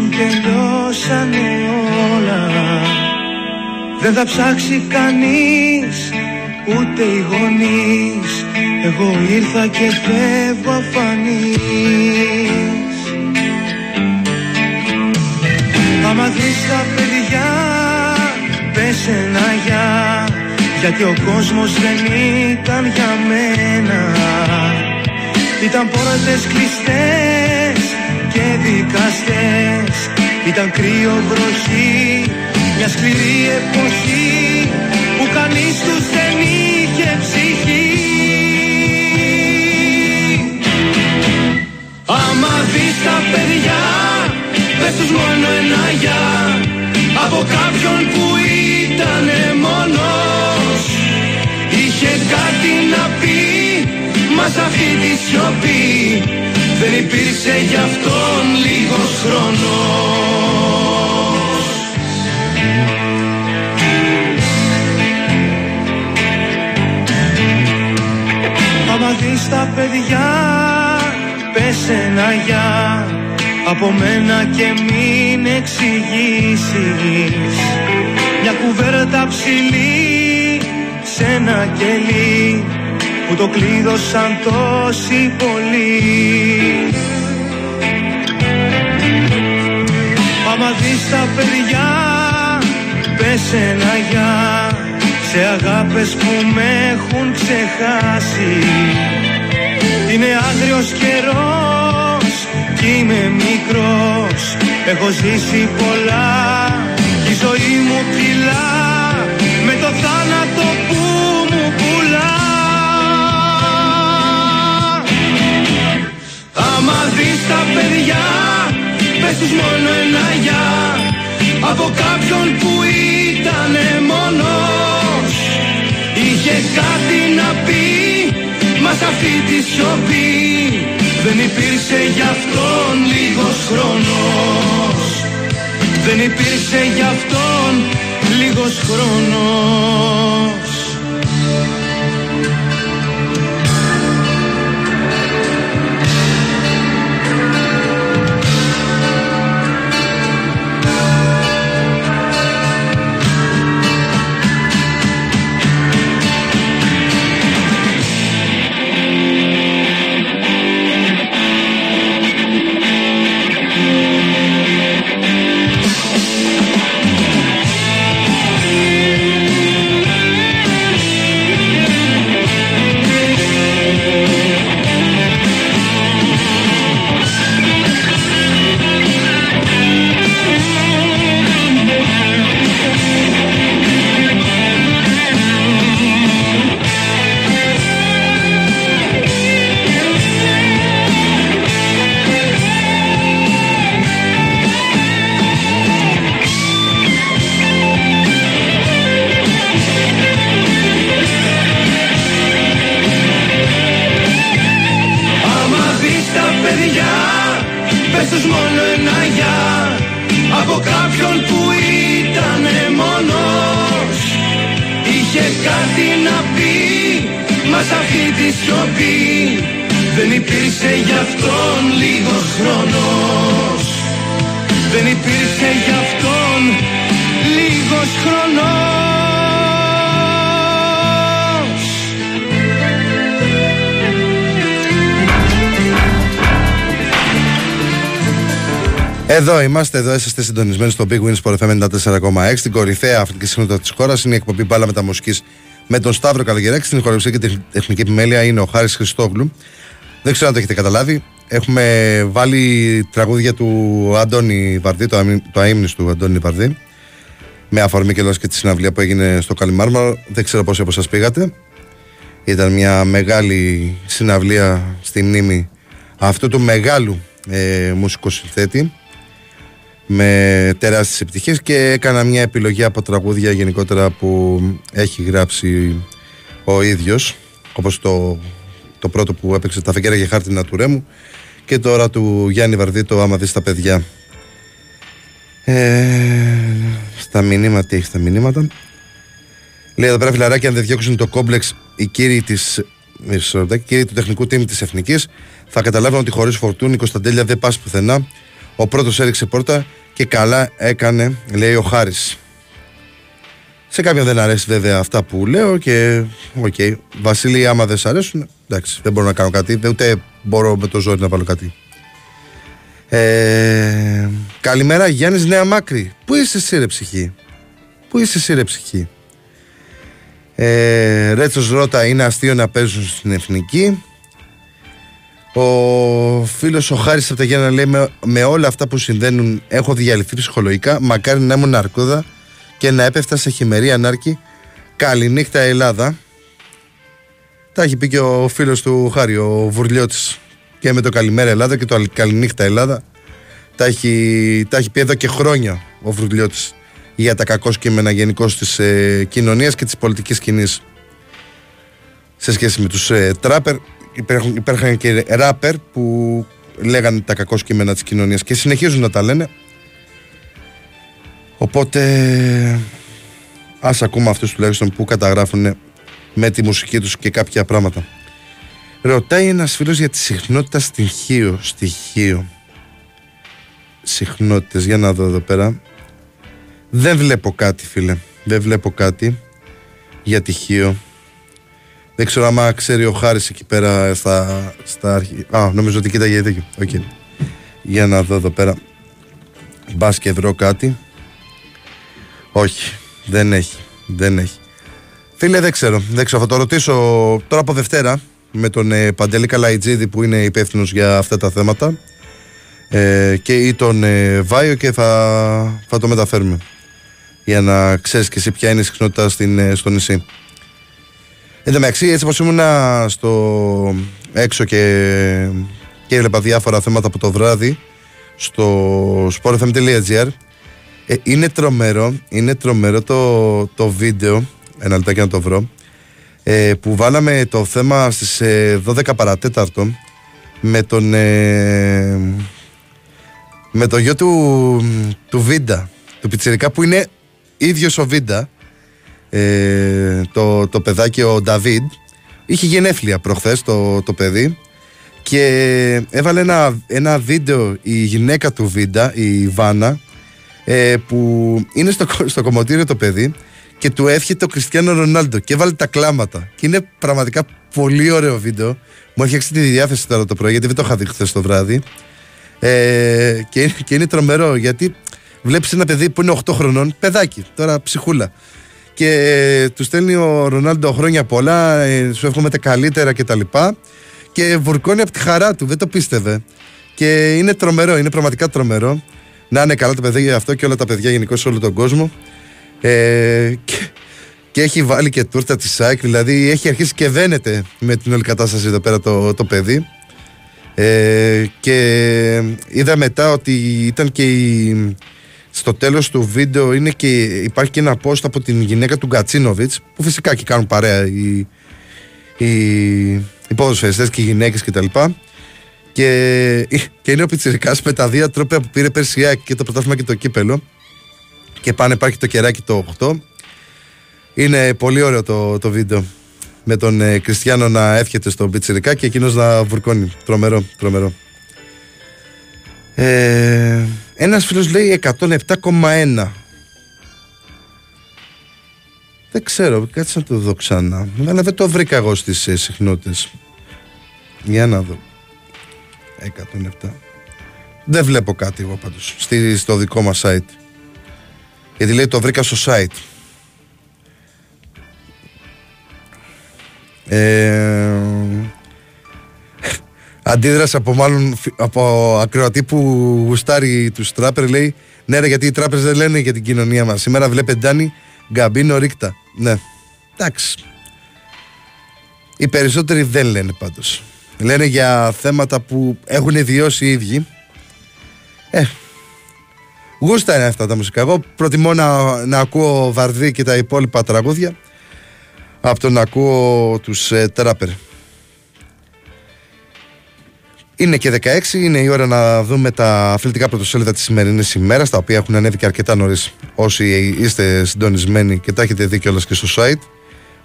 Αρχίσουν τελειώσανε όλα. Δεν θα ψάξει κανείς ούτε οι γονείς. Εγώ ήρθα και φεύγω αφανής Άμα δεις τα παιδιά πες ένα γεια. Γιατί ο κόσμος δεν ήταν για μένα. Ήταν πόρτες κλειστές και δικαστές Ήταν κρύο βροχή, μια σκληρή εποχή Που κανείς τους δεν είχε ψυχή. Άμα δεις τα παιδιά, πες τους μόνο ένα γεια. Από κάποιον που ήταν μόνος Είχες κάτι να πει Μας σ' αυτή τη σιωπή δεν υπήρξε γι' αυτόν λίγος χρόνος. Άμα δεις τα παιδιά πες ένα γεια. Από μένα και μην εξηγήσεις. Μια κουβέρτα ψηλή σε ένα κελί που το κλείδωσαν τόσοι πολλοί. Άμα δεις τα παιδιά πες ένα γεια σε αγάπες που με έχουν ξεχάσει. Είναι άγριος καιρός κι είμαι μικρός. Έχω ζήσει πολλά η ζωή μου κυλά με το θάνατο Άμα δεις τα παιδιά Πες τους μόνο ένα γεια. Από κάποιον που ήταν μόνος Είχε κάτι να πει Μας σ' αυτή τη σιωπή. Δεν υπήρξε γι' αυτόν λίγος χρόνος. Δεν υπήρξε γι' αυτόν λίγος χρόνος Εδώ είμαστε, εδώ είσαστε συντονισμένοι στο Big Wins Sport FM 94,6 στην κορυφαία αθλητική συχνότητα της χώρας. Είναι η εκπομπή Μπάλα Μεταμοσχή με τον Σταύρο Καλογεράκη. Στην χορηγία και την τεχνική επιμέλεια είναι ο Χάρης Χριστόγλου. Δεν ξέρω αν το έχετε καταλάβει. Έχουμε βάλει τραγούδια του Αντώνη Βαρδί, το, το του Αντώνη Βαρδί. Με αφορμή και και τη συναυλία που έγινε στο Καλιμάρμαρο. Δεν ξέρω πόσοι από εσά πήγατε. Ήταν μια μεγάλη συναυλία στη μνήμη αυτού του μεγάλου ε, μουσικού συνθέτη με τεράστιες επιτυχίες και έκανα μια επιλογή από τραγούδια γενικότερα που έχει γράψει ο ίδιος όπως το, το πρώτο που έπαιξε τα φεγγέρα για χάρτινα του Ρέμου και τώρα του Γιάννη Βαρδίτο άμα δεις τα παιδιά ε, στα μηνύματα τι έχει στα μηνύματα. Λέει εδώ πέρα φιλαράκι αν δεν διώξουν το κόμπλεξ οι κύριοι της οι κύριοι του τεχνικού team της Εθνικής θα καταλάβουν ότι χωρίς Φορτούνη Κωνσταντέλια δεν πας πουθενά ο πρώτος έριξε πόρτα και καλά έκανε, λέει ο Χάρης. Σε κάποιον δεν αρέσει βέβαια αυτά που λέω και OK. Okay. Βασίλη, άμα δεν σ' αρέσουν, εντάξει, δεν μπορώ να κάνω κάτι, ούτε μπορώ με το ζόρι να βάλω κάτι. Ε, καλημέρα Γιάννης Νέα Μάκρη Πού είσαι εσύ ρε ψυχή; Πού είσαι εσύ ρε ψυχή; Ε, Ρέτσος Ρώτα είναι αστείο να παίζουν στην εθνική ο φίλος ο Χάρης από τα Γιάννα λέει: με, με, όλα αυτά που συμβαίνουν, έχω διαλυθεί ψυχολογικά. Μακάρι να ήμουν αρκούδα και να έπεφτα σε χειμερή ανάρκη. Καληνύχτα Ελλάδα. Τα έχει πει και ο φίλος του Χάρη, ο Βουρλιώτης. Και με το Καλημέρα Ελλάδα και το Καληνύχτα Ελλάδα. Τα έχει, τα έχει πει εδώ και χρόνια ο Βουρλιώτης για τα κακός κείμενα γενικώ της ε, κοινωνίας και της πολιτικής κοινή σε σχέση με τους ε, τράπερ υπήρχαν, υπήρχαν και ράπερ που λέγανε τα κακό κείμενα της κοινωνίας και συνεχίζουν να τα λένε. Οπότε ας ακούμε αυτούς τουλάχιστον που καταγράφουν με τη μουσική τους και κάποια πράγματα. Ρωτάει ένας φίλος για τη συχνότητα στοιχείο στοιχείο συχνότητες για να δω εδώ πέρα. Δεν βλέπω κάτι φίλε. Δεν βλέπω κάτι για τυχείο δεν ξέρω άμα ξέρει ο Χάρης εκεί πέρα στα, στα αρχή. Α, νομίζω ότι κοίταγε εκεί. Okay. Για να δω εδώ πέρα. Μπας και βρω κάτι. Όχι, δεν έχει. Δεν έχει. Φίλε, δεν ξέρω. Δεν ξέρω. Θα το ρωτήσω τώρα από Δευτέρα με τον ε, Παντελή Καλαϊτζίδη που είναι υπεύθυνος για αυτά τα θέματα ε, και ή τον ε, Βάιο και θα, θα το μεταφέρουμε για να ξέρεις και εσύ ποια είναι η συχνότητα στην, ε, στο νησί. Εν τω μεταξύ, έτσι όπως ήμουν στο έξω και, και έβλεπα διάφορα θέματα από το βράδυ στο sportfm.gr ε, είναι τρομερό, είναι τρομερό το, το βίντεο, ένα λεπτάκι να το βρω, ε, που βάλαμε το θέμα στις 12 ε, παρατέταρτο με τον, ε, με το γιο του, του Βίντα, του Πιτσιρικά που είναι ίδιος ο Βίντα ε, το, το παιδάκι ο Νταβίδ είχε γενέθλια προχθές το, το παιδί και έβαλε ένα, ένα βίντεο η γυναίκα του Βίντα, η Βάνα ε, που είναι στο, στο κομμωτήριο το παιδί και του εύχεται ο Κριστιανό Ρονάλντο και έβαλε τα κλάματα. Και είναι πραγματικά πολύ ωραίο βίντεο. Μου έχει τη διάθεση τώρα το πρωί γιατί δεν το είχα δει χθες το βράδυ. Ε, και, και είναι τρομερό γιατί βλέπεις ένα παιδί που είναι 8 χρονών παιδάκι, τώρα ψυχούλα και ε, τους στέλνει ο Ρονάλντο χρόνια πολλά, ε, σου εύχομαι τα καλύτερα κτλ. Και, και βουρκώνει από τη χαρά του, δεν το πίστευε. Και είναι τρομερό, είναι πραγματικά τρομερό. Να είναι καλά τα παιδιά για αυτό και όλα τα παιδιά γενικώ σε όλο τον κόσμο. Ε, και, και έχει βάλει και τούρτα της ΣΑΚ, δηλαδή έχει αρχίσει και δένεται με την όλη κατάσταση εδώ πέρα το, το παιδί. Ε, και είδα μετά ότι ήταν και η, στο τέλος του βίντεο είναι και, υπάρχει και ένα post από την γυναίκα του Γκατσίνοβιτς, που φυσικά και κάνουν παρέα οι, οι, οι ποδοσφαιριστές και οι γυναίκες κτλ. Και, και είναι ο Πιτσιρικάς με τα δύο τρόπια που πήρε πέρσι και το πρωτάθλημα και το κύπελο. Και πάνε, υπάρχει το κεράκι το 8. Είναι πολύ ωραίο το, το βίντεο. με τον ε, Κριστιανό να εύχεται στον Πιτσιρικά και εκείνος να βουρκώνει. Τρομερό, τρομερό. Ε, ένας φίλος λέει 107,1. Δεν ξέρω, κάτσε να το δω ξανά. Αλλά δεν το βρήκα εγώ στις ε, συχνότητες. Για να δω. 107. Δεν βλέπω κάτι εγώ πάντως στη, στο δικό μας site. Γιατί λέει το βρήκα στο site. Ε, αντίδραση από μάλλον από ακροατή που γουστάρει τους τράπερ λέει ναι ρε γιατί οι τράπερ δεν λένε για την κοινωνία μας. Σήμερα βλέπετε Ντάνι Γκαμπίνο Ρίκτα ναι. Εντάξει. Οι περισσότεροι δεν λένε πάντως. Λένε για θέματα που έχουν βιώσει οι ίδιοι. Ε, γούστα είναι αυτά τα μουσικά. Εγώ προτιμώ να, να ακούω Βαρδί και τα υπόλοιπα τραγούδια από το να ακούω τους ε, τράπερ. Είναι και 16, είναι η ώρα να δούμε τα αθλητικά πρωτοσέλιδα της σημερινής ημέρας, τα οποία έχουν ανέβει και αρκετά νωρίς. Όσοι είστε συντονισμένοι και τα έχετε δει κιόλας και στο site,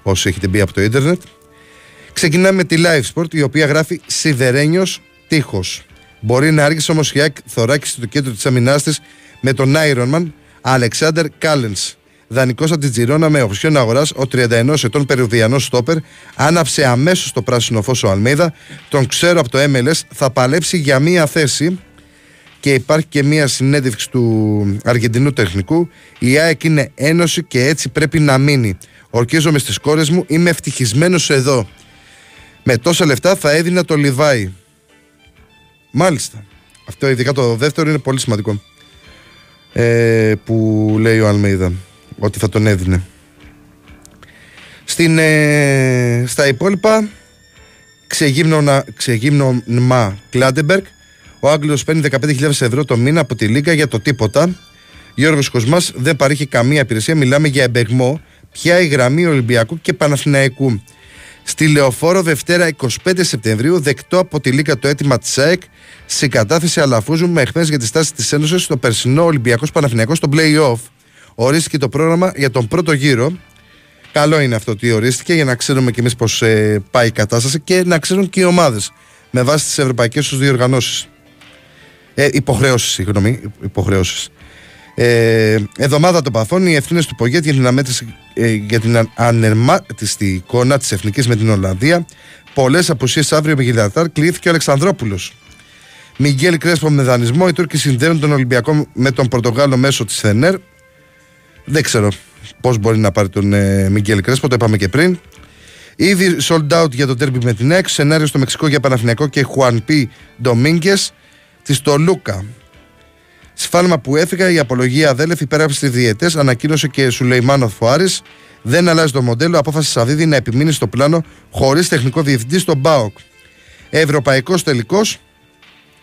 όσοι έχετε μπει από το ίντερνετ. Ξεκινάμε με τη Live Sport, η οποία γράφει Σιδερένιος τείχος. Μπορεί να άργησε όμως η ΑΕΚ θωράκιση του κέντρου της αμυνάς της με τον Ironman Alexander Callens. Δανεικός από την Τζιρόνα με οψιόν αγοράς, ο 31 ετών Περουβιανός Στόπερ άναψε αμέσως το πράσινο φως ο Αλμίδα. Τον ξέρω από το MLS, θα παλέψει για μία θέση και υπάρχει και μία συνέντευξη του Αργεντινού τεχνικού. Η ΑΕΚ είναι ένωση και έτσι πρέπει να μείνει. Ορκίζομαι στις κόρες μου, είμαι ευτυχισμένος εδώ. Με τόσα λεφτά θα έδινα το Λιβάι. Μάλιστα. Αυτό ειδικά το δεύτερο είναι πολύ σημαντικό. Ε, που λέει ο Αλμίδα ότι θα τον έδινε. Στην, ε, στα υπόλοιπα, ξεγύμνομα Κλάντεμπεργκ, ο Άγγλος παίρνει 15.000 ευρώ το μήνα από τη Λίγκα για το τίποτα. Γιώργος Κοσμάς δεν παρέχει καμία υπηρεσία, μιλάμε για εμπεγμό, πια η γραμμή Ολυμπιακού και Παναθηναϊκού. Στη Λεωφόρο Δευτέρα 25 Σεπτεμβρίου δεκτό από τη Λίγκα το αίτημα της ΑΕΚ συγκατάθεση αλαφούζου με εχθές για τη στάση της Ένωσης στο περσινό Ολυμπιακό Παναθηναϊκό στο play-off ορίστηκε το πρόγραμμα για τον πρώτο γύρο. Καλό είναι αυτό ότι ορίστηκε για να ξέρουμε και εμείς πώς ε, πάει η κατάσταση και να ξέρουν και οι ομάδες με βάση τις ευρωπαϊκές τους διοργανώσεις. Ε, υποχρεώσεις, συγγνώμη. Υποχρεώσεις. Ε, εβδομάδα των παθών, οι ευθύνες του Πογέτ για την αναμέτρηση ε, για την ανερμάτιστη εικόνα της Εθνικής με την Ολλανδία. Πολλές απουσίες αύριο με Γιλατάρ κλείθηκε ο Αλεξανδρόπουλος. Μιγγέλ Κρέσπο με δανεισμό. Οι Τούρκοι συνδέουν τον Ολυμπιακό με τον Πορτογάλο μέσω της Φενέρ. Δεν ξέρω πώς μπορεί να πάρει τον ε, Μιγγέλ Κρέσπο, το είπαμε και πριν. Ήδη sold out για το τέρμπι με την ΕΚ. Σενάριο στο Μεξικό για Παναθηναϊκό και Χουαν Πι Ντομίνγκες. Της Τολούκα. Σφάλμα που έφυγα, η απολογία αδέλεφη πέρασε στη διαιτές, ανακοίνωσε και Σουλεϊμάνο Φουάρη. Δεν αλλάζει το μοντέλο. Απόφαση Σαββίδη να επιμείνει στο πλάνο χωρίς τεχνικό διευθυντή στον Μπάοκ. Ευρωπαϊκός τελικός.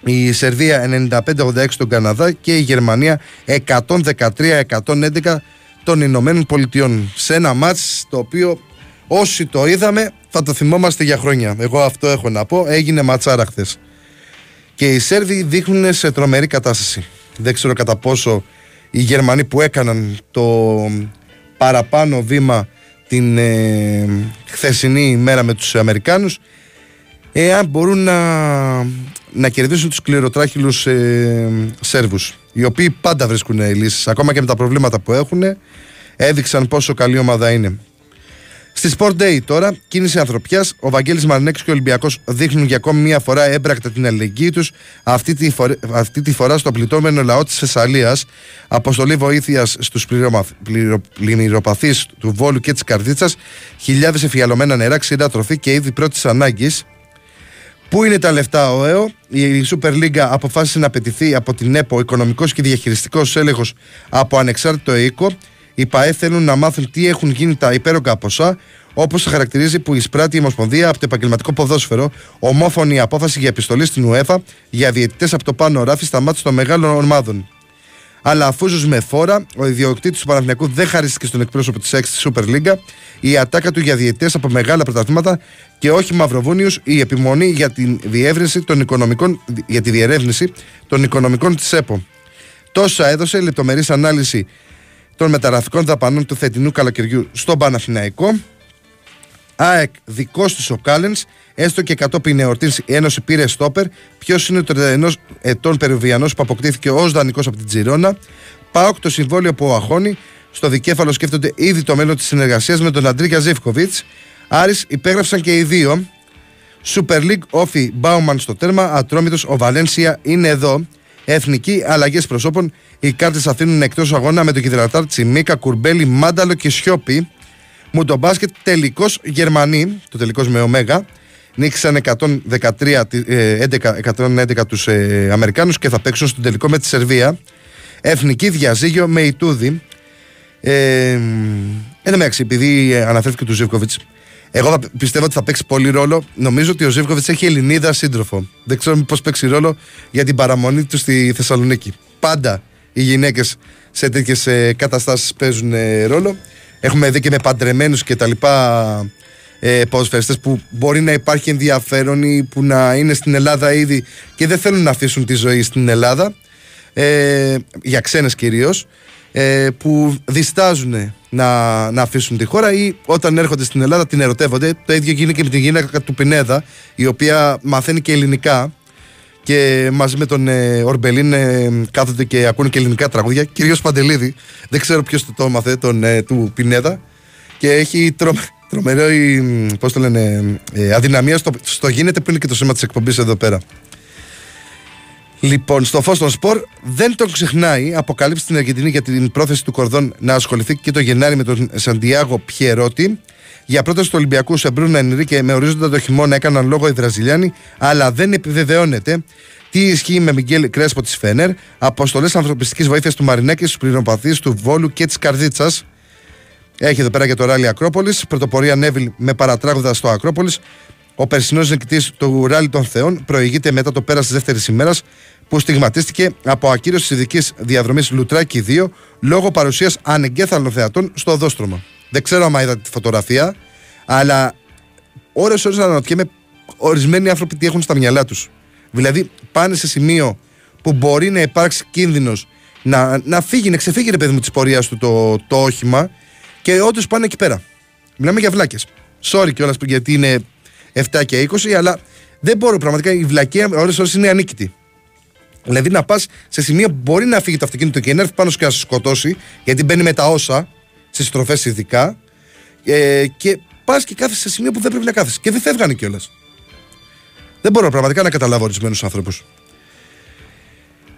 Η Σερβία 95-86 στον Καναδά και η Γερμανία 113-111 των Ηνωμένων Πολιτειών. Σε ένα μάτς το οποίο όσοι το είδαμε θα το θυμόμαστε για χρόνια. Εγώ αυτό έχω να πω. Έγινε ματσάρα χθες. Και οι Σέρβοι δείχνουν σε τρομερή κατάσταση. Δεν ξέρω κατά πόσο οι Γερμανοί που έκαναν το παραπάνω βήμα την ε, χθεσινή ημέρα με τους Αμερικάνους εάν μπορούν να, να κερδίσουν τους κληροτράχυλους ε, Σέρβους οι οποίοι πάντα βρίσκουν λύσεις ακόμα και με τα προβλήματα που έχουν έδειξαν πόσο καλή ομάδα είναι Στη Sport Day τώρα, κίνηση ανθρωπιάς, ο Βαγγέλης Μαρνέξ και ο Ολυμπιακός δείχνουν για ακόμη μία φορά έμπρακτα την αλληλεγγύη τους, αυτή, τη αυτή τη φορά στο πληττόμενο λαό της Θεσσαλίας. Αποστολή βοήθειας στους πλημμυροπαθείς του Βόλου και της Καρδίτσας, χιλιάδες εφιαλωμένα νερά, ξηρά τροφή και είδη πρώτης ανάγκης. Πού είναι τα λεφτά, ο ΕΟ. Η Super League αποφάσισε να απαιτηθεί από την ΕΠΟ οικονομικός και διαχειριστικός έλεγχος από ανεξάρτητο οίκο. Οι ΠαΕ θέλουν να μάθουν τι έχουν γίνει τα υπέρογκα ποσά, όπως το χαρακτηρίζει που εισπράττει η Ομοσπονδία από το επαγγελματικό ποδόσφαιρο, ομόφωνη απόφαση για επιστολή στην UEFA για διαιτητές από το πάνω ράφι στα μάτια των μεγάλων ομάδων. Αλλά αφού με φόρα, ο ιδιοκτήτης του Παναθηναϊκού δεν χαρίστηκε στον εκπρόσωπο της 6 Super League, η ατάκα του για διαιτητέ από μεγάλα πρωταθλήματα και όχι μαυροβούνιου, η επιμονή για, την διεύρυνση των οικονομικών, για τη διερεύνηση των οικονομικών της ΕΠΟ. Τόσα έδωσε λεπτομερής ανάλυση των μεταγραφικών δαπανών του θετινού καλοκαιριού στον Παναθηναϊκό. ΑΕΚ δικός της ο Κάλενς, έστω και κατόπιν εορτή η Ένωση πήρε στόπερ. Ποιος είναι ο 31 ετών Περουβιανός που αποκτήθηκε ως δανεικός από την Τζιρόνα. ΠΑΟΚ το συμβόλαιο που αχώνει. Στο δικέφαλο σκέφτονται ήδη το μέλλον της συνεργασίας με τον Αντρίγια Ζεύκοβιτ. Άρης υπέγραψαν και οι δύο. Super League όφη Μπάουμαν στο τέρμα. Ατρόμητος ο Βαλένσια είναι εδώ. Εθνική αλλαγές προσώπων. Οι κάρτες αφήνουν εκτός αγώνα με το Κιδρατάρ Τσιμίκα, Κουρμπέλι, Μάνταλο και Σιώπη. Μου το μπάσκετ τελικός Γερμανοί, το τελικός με ωμέγα, νίκησαν 113, 111 τους ε, Αμερικάνους και θα παίξουν στον τελικό με τη Σερβία. Εθνική διαζύγιο με Ιτούδη. Ε, Εν επειδή αναφέρθηκε του Ζήβκοβιτ, εγώ θα πιστεύω ότι θα παίξει πολύ ρόλο. Νομίζω ότι ο Ζήβκοβιτ έχει Ελληνίδα σύντροφο. Δεν ξέρω πώ παίξει ρόλο για την παραμονή του στη Θεσσαλονίκη. Πάντα οι γυναίκες σε τέτοιες καταστάσεις παίζουν ε, ρόλο. Έχουμε δει και με παντρεμένους και τα λοιπά ε, που μπορεί να υπάρχει ενδιαφέρον ή που να είναι στην Ελλάδα ήδη και δεν θέλουν να αφήσουν τη ζωή στην Ελλάδα ε, για ξένες κυρίως ε, που διστάζουν να, να αφήσουν τη χώρα ή όταν έρχονται στην Ελλάδα την ερωτεύονται. Το ίδιο γίνεται και με την γυναίκα του Πινέδα, η οποία μαθαίνει και ελληνικά και μαζί με τον ε, Ορμπελίν ε, κάθονται και ακούνε και ελληνικά τραγούδια. Κυρίως Παντελίδη, δεν ξέρω ποιος το, το έμαθε, τον, ε, του Πινέδα. Και έχει τρο, τρομερό, πώς το λένε, ε, αδυναμία στο, στο γίνεται που είναι και το σήμα της εκπομπής εδώ πέρα. Λοιπόν, στο φως των σπορ δεν τον ξεχνάει. Αποκαλύψει την Αργεντινή για την πρόθεση του Κορδόν να ασχοληθεί και το Γενάρη με τον Σαντιάγο Πιερότη. Για πρόταση του Ολυμπιακού σε Μπρούνα και με ορίζοντα το χειμώνα έκαναν λόγο οι Βραζιλιάνοι, αλλά δεν επιβεβαιώνεται. Τι ισχύει με Μιγγέλ Κρέσπο της Φένερ, αποστολές ανθρωπιστικής βοήθειας του Μαρινέκη στους πληροπαθεί του Βόλου και της Καρδίτσας. Έχει εδώ πέρα και το ράλι Ακρόπολης. Πρωτοπορία Νέβιλ με παρατράγουδα στο Ακρόπολης. Ο περσινός νικητής του Ράλι των Θεών προηγείται μετά το πέρας της δεύτερης ημέρας που στιγματίστηκε από ακύρωση τη ειδικής διαδρομής Λουτράκη 2 λόγω παρουσίας ανεγκέθαλων θεατών στο οδόστρωμα. Δεν ξέρω αν είδατε τη φωτογραφία, αλλά ώρε-ώρε αναρωτιέμαι ορισμένοι άνθρωποι τι έχουν στα μυαλά τους. Δηλαδή πάνε σε σημείο που μπορεί να υπάρξει κίνδυνος να, να φύγει, να ξεφύγει ρε παιδί μου της πορείας του το, το όχημα και όντως πάνε εκεί πέρα. Μιλάμε για βλάκες. Sorry κιόλας γιατί είναι 7 και 20, αλλά δεν μπορώ πραγματικά. Η βλακία ώρε-ώρε είναι ανίκητη. Δηλαδή να πας σε σημείο που μπορεί να φύγει το αυτοκίνητο και να έρθει πάνω σου και να σε σκοτώσει, γιατί μπαίνει με τα όσα, στι στροφέ ειδικά, ε, και πας και κάθεσαι σε σημείο που δεν πρέπει να κάθεσαι. Και δεν φεύγανε κιόλας. Δεν μπορώ πραγματικά να καταλάβω ορισμένους άνθρωπους.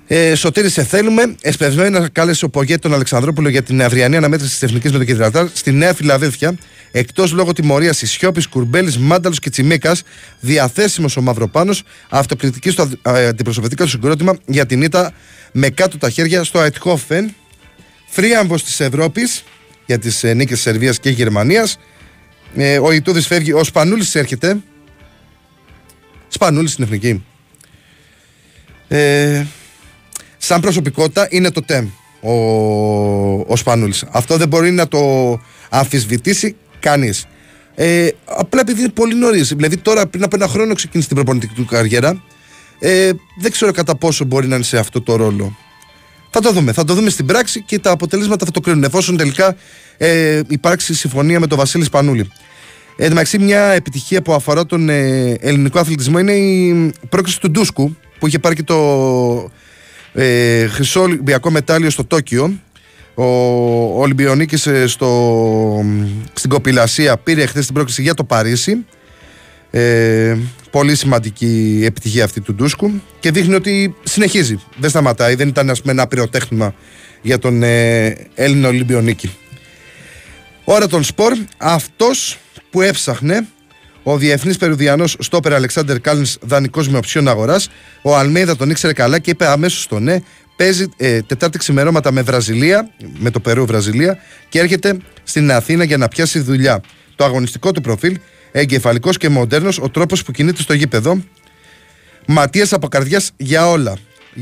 Ε, Σωτήρη, σε θέλουμε. Εσπευσμένα κάλεσε ο Πογέτη τον Αλεξανδρόπουλο για την αυριανή αναμέτρηση της Εθνικής με τον Κεντρατάρ στη Νέα Φιλαδέλφια. Εκτός λόγω τιμωρίας Ισιώπης, Κουρμπέλης, Μάνταλος και Τσιμίκα, διαθέσιμος ο Μαυροπάνος, αυτοκριτική στο ε, αντιπροσωπευτικό του συγκρότημα για την ήττα με κάτω τα χέρια στο Αιτχόφεν. Φρίαμβος της Ευρώπης για τις ε, νίκες της Σερβίας και Γερμανίας. Ε, ο Ιτούδης φεύγει, ο Σπανούλης έρχεται. Σπανούλης στην εθνική. Ε, σαν προσωπικότητα είναι το ΤΕΜ ο, ο Σπανούλης. Αυτό δεν μπορεί να το αμφισβητήσει κανείς. Ε, απλά επειδή είναι πολύ νωρίς. Δηλαδή τώρα πριν από ένα χρόνο ξεκίνησε την προπονητική του καριέρα. Ε, δεν ξέρω κατά πόσο μπορεί να είναι σε αυτό το ρόλο. Θα το δούμε. Θα το δούμε στην πράξη και τα αποτελέσματα θα το κρίνουν. Εφόσον τελικά ε, υπάρξει συμφωνία με τον Βασίλη Σπανούλη. Ε, εν μια επιτυχία που αφορά τον ε, ελληνικό αθλητισμό είναι η πρόκληση του Ντούσκου που είχε πάρει και το ε, χρυσό Ολυμπιακό μετάλλιο στο Τόκιο. Ο, ο Ολυμπιονίκης ε, στο, στην κοπηλασία πήρε χθες την πρόκληση για το Παρίσι. Ε, πολύ σημαντική επιτυχία αυτή του Ντούσκου και δείχνει ότι συνεχίζει. Δεν σταματάει. Δεν ήταν ας πούμε, ένα πυροτέχνημα για τον ε, Έλληνο Ολυμπιονίκη. Ώρα των σπορ. Αυτός που έψαχνε ο διεθνής Περουδιανός στόπερ Αλεξάνδρ Κάλιν, δανεικός με οψιόν αγοράς. Ο Αλμέιδα τον ήξερε καλά και είπε αμέσως στο ναι. Παίζει ε, Τετάρτη ξημερώματα με Βραζιλία, με το Περού Βραζιλία και έρχεται στην Αθήνα για να πιάσει δουλειά. Το αγωνιστικό του προφίλ, εγκεφαλικός και μοντέρνος, ο τρόπος που κινείται στο γήπεδο. Ματίας από καρδιάς για όλα.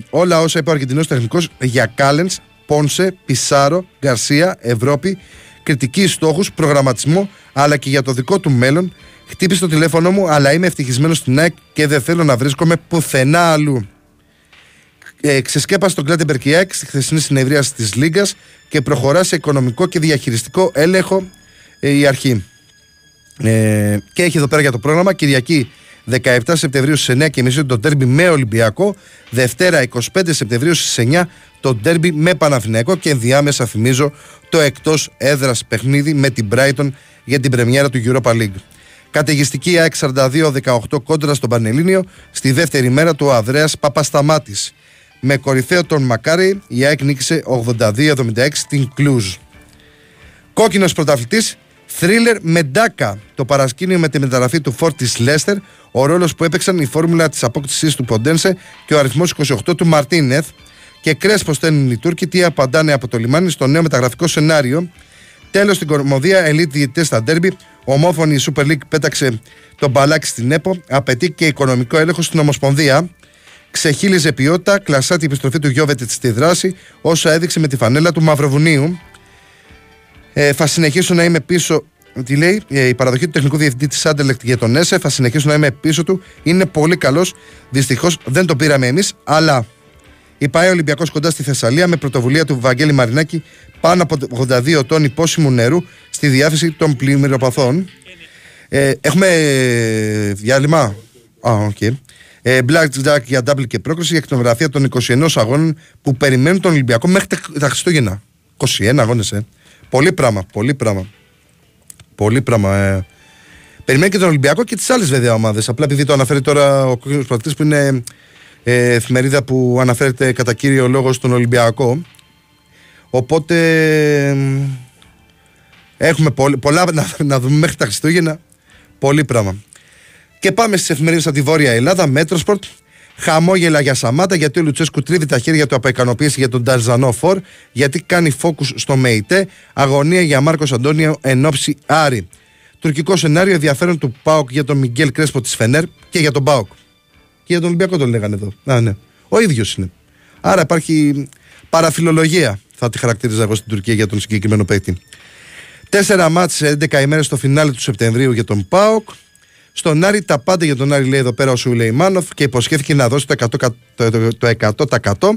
Όλα όσα είπε ο Αργεντινός τεχνικός για Κάλενς, Πόνσε, Πισάρο, Γκαρσία, Ευρώπη, κριτική στόχους, προγραμματισμό, αλλά και για το δικό του μέλλον Χτύπησε το τηλέφωνο μου, αλλά είμαι ευτυχισμένος στην ΑΕΚ και δεν θέλω να βρίσκομαι πουθενά αλλού. Ε, ξεσκέπασε τον Κλάντεμπερκ η ΑΕΚ στη χθεσινή συνεδρία της Λίγκα και προχωρά σε οικονομικό και διαχειριστικό έλεγχο ε, η αρχή. Ε, και έχει εδώ πέρα για το πρόγραμμα Κυριακή 17 Σεπτεμβρίου στις 9.30 το τέρμπι με Ολυμπιακό. Δευτέρα 25 Σεπτεμβρίου στις 9 το τέρμπι με Παναθηναϊκό και ενδιάμεσα θυμίζω το εκτός έδρας παιχνίδι με την Brighton για την πρεμιέρα του Europa League. Καταιγιστική ΑΕΚ 42-18 κόντρα στον Πανελλήνιο στη δεύτερη μέρα του Αδρέας Παπασταμάτης. Με κορυφαίο τον Μακάρι η ΑΕΚ νίκησε 82-76 στην Κλούζ. Κόκκινος πρωταθλητής Θρίλερ με Ντάκα, το παρασκήνιο με τη μεταγραφή του Φόρ τη Λέστερ, ο ρόλος που έπαιξαν η φόρμουλα της απόκτησής του Ποντένσε και ο αριθμός 28 του Μαρτίνεθ. Και κρέσπο στέλνουν οι Τούρκοι, τι απαντάνε από το λιμάνι στο νέο μεταγραφικό σενάριο. Τέλος στην κορμοδία, ελίτ διαιτητές στα ντέρμπι. Ομόφωνη Super League πέταξε τον μπαλάκι στην ΕΠΟ. Απαιτεί και οικονομικό έλεγχο στην Ομοσπονδία. Ξεχύλιζε ποιότητα, κλασάτη επιστροφή του Γιώβετ στη δράση, όσο έδειξε με τη φανέλα του Μαυροβουνίου. Ε, θα συνεχίσω να είμαι πίσω. Τι λέει, ε, η παραδοχή του τεχνικού διευθυντή της Άντελεκτ για τον ΕΣΕ. Θα συνεχίσω να είμαι πίσω του. Είναι πολύ καλός. Δυστυχώς δεν το πήραμε εμείς, αλλά η ΠαΕ Ολυμπιακός κοντά στη Θεσσαλία με πρωτοβουλία του Βαγγέλη Μαρινάκη πάνω από 82 τόνοι πόσιμου νερού στη διάθεση των πλημμυροπαθών. Ε, έχουμε διάλειμμα; Α, okay. Ε, Black Jack για double και πρόκριση για εκτονογραφία των 21 αγώνων που περιμένουν τον Ολυμπιακό μέχρι τα Χριστούγεννα. 21 αγώνες, ε. Πολύ πράγμα, πολύ πράγμα. Πολύ πράγμα. Ε. Περιμένει και τον Ολυμπιακό και τις άλλες βέβαια ομάδες. Απλά επειδή το αναφέρει τώρα ο κ. Πρατή που είναι ε, εφημερίδα που αναφέρεται κατά κύριο λόγο στον Ολυμπιακό. Οπότε έχουμε πολλά να, να δούμε μέχρι τα Χριστούγεννα. Πολύ πράγμα. Και πάμε στις εφημερίδες από τη Βόρεια Ελλάδα. Metrosport. Χαμόγελα για Σαμάτα γιατί ο Λουτσέσκου τρίβει τα χέρια του από ικανοποίηση για τον Τανζανό φορ, γιατί κάνει focus στο Μεϊτέ. Αγωνία για Μάρκος Αντώνιο εν όψει Άρη. Τουρκικό σενάριο ενδιαφέρον του ΠΑΟΚ για τον Μιγκέλ Κρέσπο της Φενέρ και για τον ΠΑΟΚ. Και για τον Ολυμπιακό τον λέγανε εδώ. Α, ναι. Ο ίδιος είναι. Άρα υπάρχει παραφιλολογία, θα τη χαρακτήριζα εγώ στην Τουρκία για τον συγκεκριμένο παίκτη. Τέσσερα μάτσε 11 ημέρες στο φινάλε του Σεπτεμβρίου για τον Πάοκ. Στον Άρη τα πάντα για τον Άρη λέει εδώ πέρα ο Σουλεϊμάνοφ και υποσχέθηκε να δώσει το 100%. Το, 100%,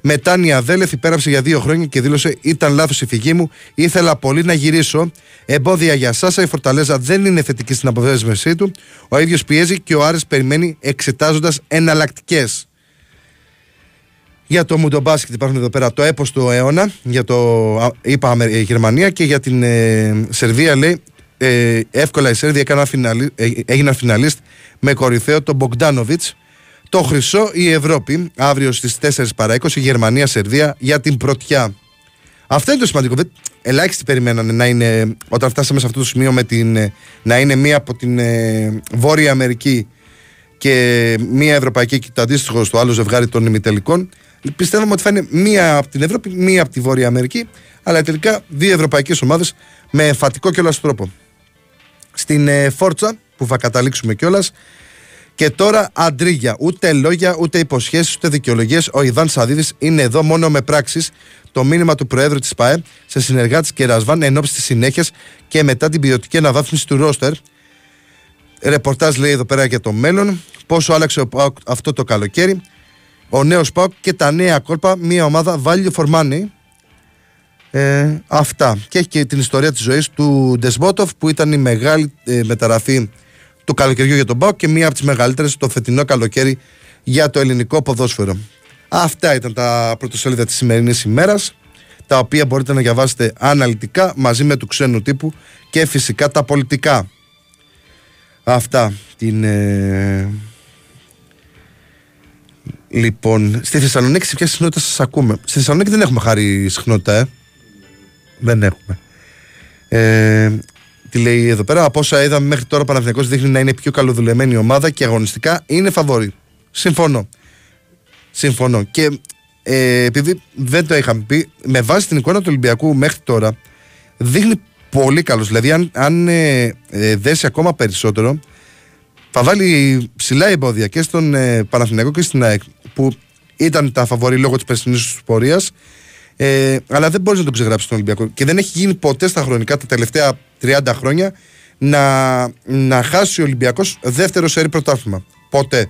Μετά η Αδέλεφ υπέραψε για δύο χρόνια και δήλωσε: Ήταν λάθος η φυγή μου. Ήθελα πολύ να γυρίσω. Εμπόδια για Σάσα. Η Φορταλέζα δεν είναι θετική στην αποδέσμευσή του. Ο ίδιος πιέζει και ο Άρης περιμένει εξετάζοντας εναλλακτικές. Για το Μουντομπάσκετ υπάρχουν εδώ πέρα το έπος του αιώνα για το είπα Γερμανία και για την ε, Σερβία λέει ε, εύκολα η Σέρβια ε, έγιναν φιναλίστ με κορυφαίο τον Μπογκδάνοβιτ. Το χρυσό η Ευρώπη αύριο στις 4 παρα 20 Γερμανία-Σερβία για την πρωτιά. Αυτό είναι το σημαντικό. Ελάχιστοι περιμένανε να είναι, όταν φτάσαμε σε αυτό το σημείο, με την, ε, να είναι μία από την ε, Βόρεια Αμερική και μία Ευρωπαϊκή και το αντίστοιχο στο άλλο ζευγάρι των ημιτελικών. Πιστεύαμε ότι θα είναι μία από την Ευρώπη, μία από τη Βόρεια Αμερική, αλλά τελικά δύο ευρωπαϊκές ομάδες με εμφατικό κιόλα τρόπο στην ε, Φόρτσα που θα καταλήξουμε κιόλας. Και τώρα αντρίγια. Ούτε λόγια, ούτε υποσχέσεις, ούτε δικαιολογίες. Ο Ιβάν Σαδίδης είναι εδώ μόνο με πράξεις. Το μήνυμα του Προέδρου της ΠαΕ σε συνεργάτη και Ρασβάν εν ώψη της συνέχειας και μετά την ποιοτική αναβάθμιση του ρόστερ. Ρεπορτάζ λέει εδώ πέρα για το μέλλον. Πόσο άλλαξε ο ΠΑΟΚ αυτό το καλοκαίρι. Ο νέος ΠΑΟΚ και τα νέα κόλπα. Μια ομάδα value for money ε, αυτά. Και έχει και την ιστορία της ζωής του Ντεσμότοφ που ήταν η μεγάλη ε, μεταγραφή του καλοκαιριού για τον Πάο και μία από τις μεγαλύτερες το φετινό καλοκαίρι για το ελληνικό ποδόσφαιρο. Αυτά ήταν τα πρωτοσέλιδα της σημερινής ημέρας, τα οποία μπορείτε να διαβάσετε αναλυτικά μαζί με του ξένου τύπου και φυσικά τα πολιτικά. Αυτά την. Ε... Λοιπόν, στη Θεσσαλονίκη σε ποια συχνότητα σας ακούμε; Στη Θεσσαλονίκη δεν έχουμε χάρη συχνότητα, ε. Δεν έχουμε. Ε, τι λέει εδώ πέρα, από όσα είδαμε μέχρι τώρα, ο Παναθηναϊκός δείχνει να είναι πιο καλοδουλεμένη ομάδα και αγωνιστικά είναι φαβόρη. Συμφωνώ. Συμφωνώ. Και ε, επειδή δεν το είχαμε πει, με βάση την εικόνα του Ολυμπιακού μέχρι τώρα, δείχνει πολύ καλός. Δηλαδή, αν, αν ε, ε, δέσει ακόμα περισσότερο, θα βάλει ψηλά εμπόδια και στον ε, Παναθηναϊκό και στην ΑΕΚ, που ήταν τα φαβορή λόγω της περσινής πορείας ε, αλλά δεν μπορείς να τον ξεγράψεις τον Ολυμπιακό. Και δεν έχει γίνει ποτέ στα χρονικά τα τελευταία 30 χρόνια να, να χάσει ο Ολυμπιακός δεύτερο σερή πρωτάθλημα. Ποτέ.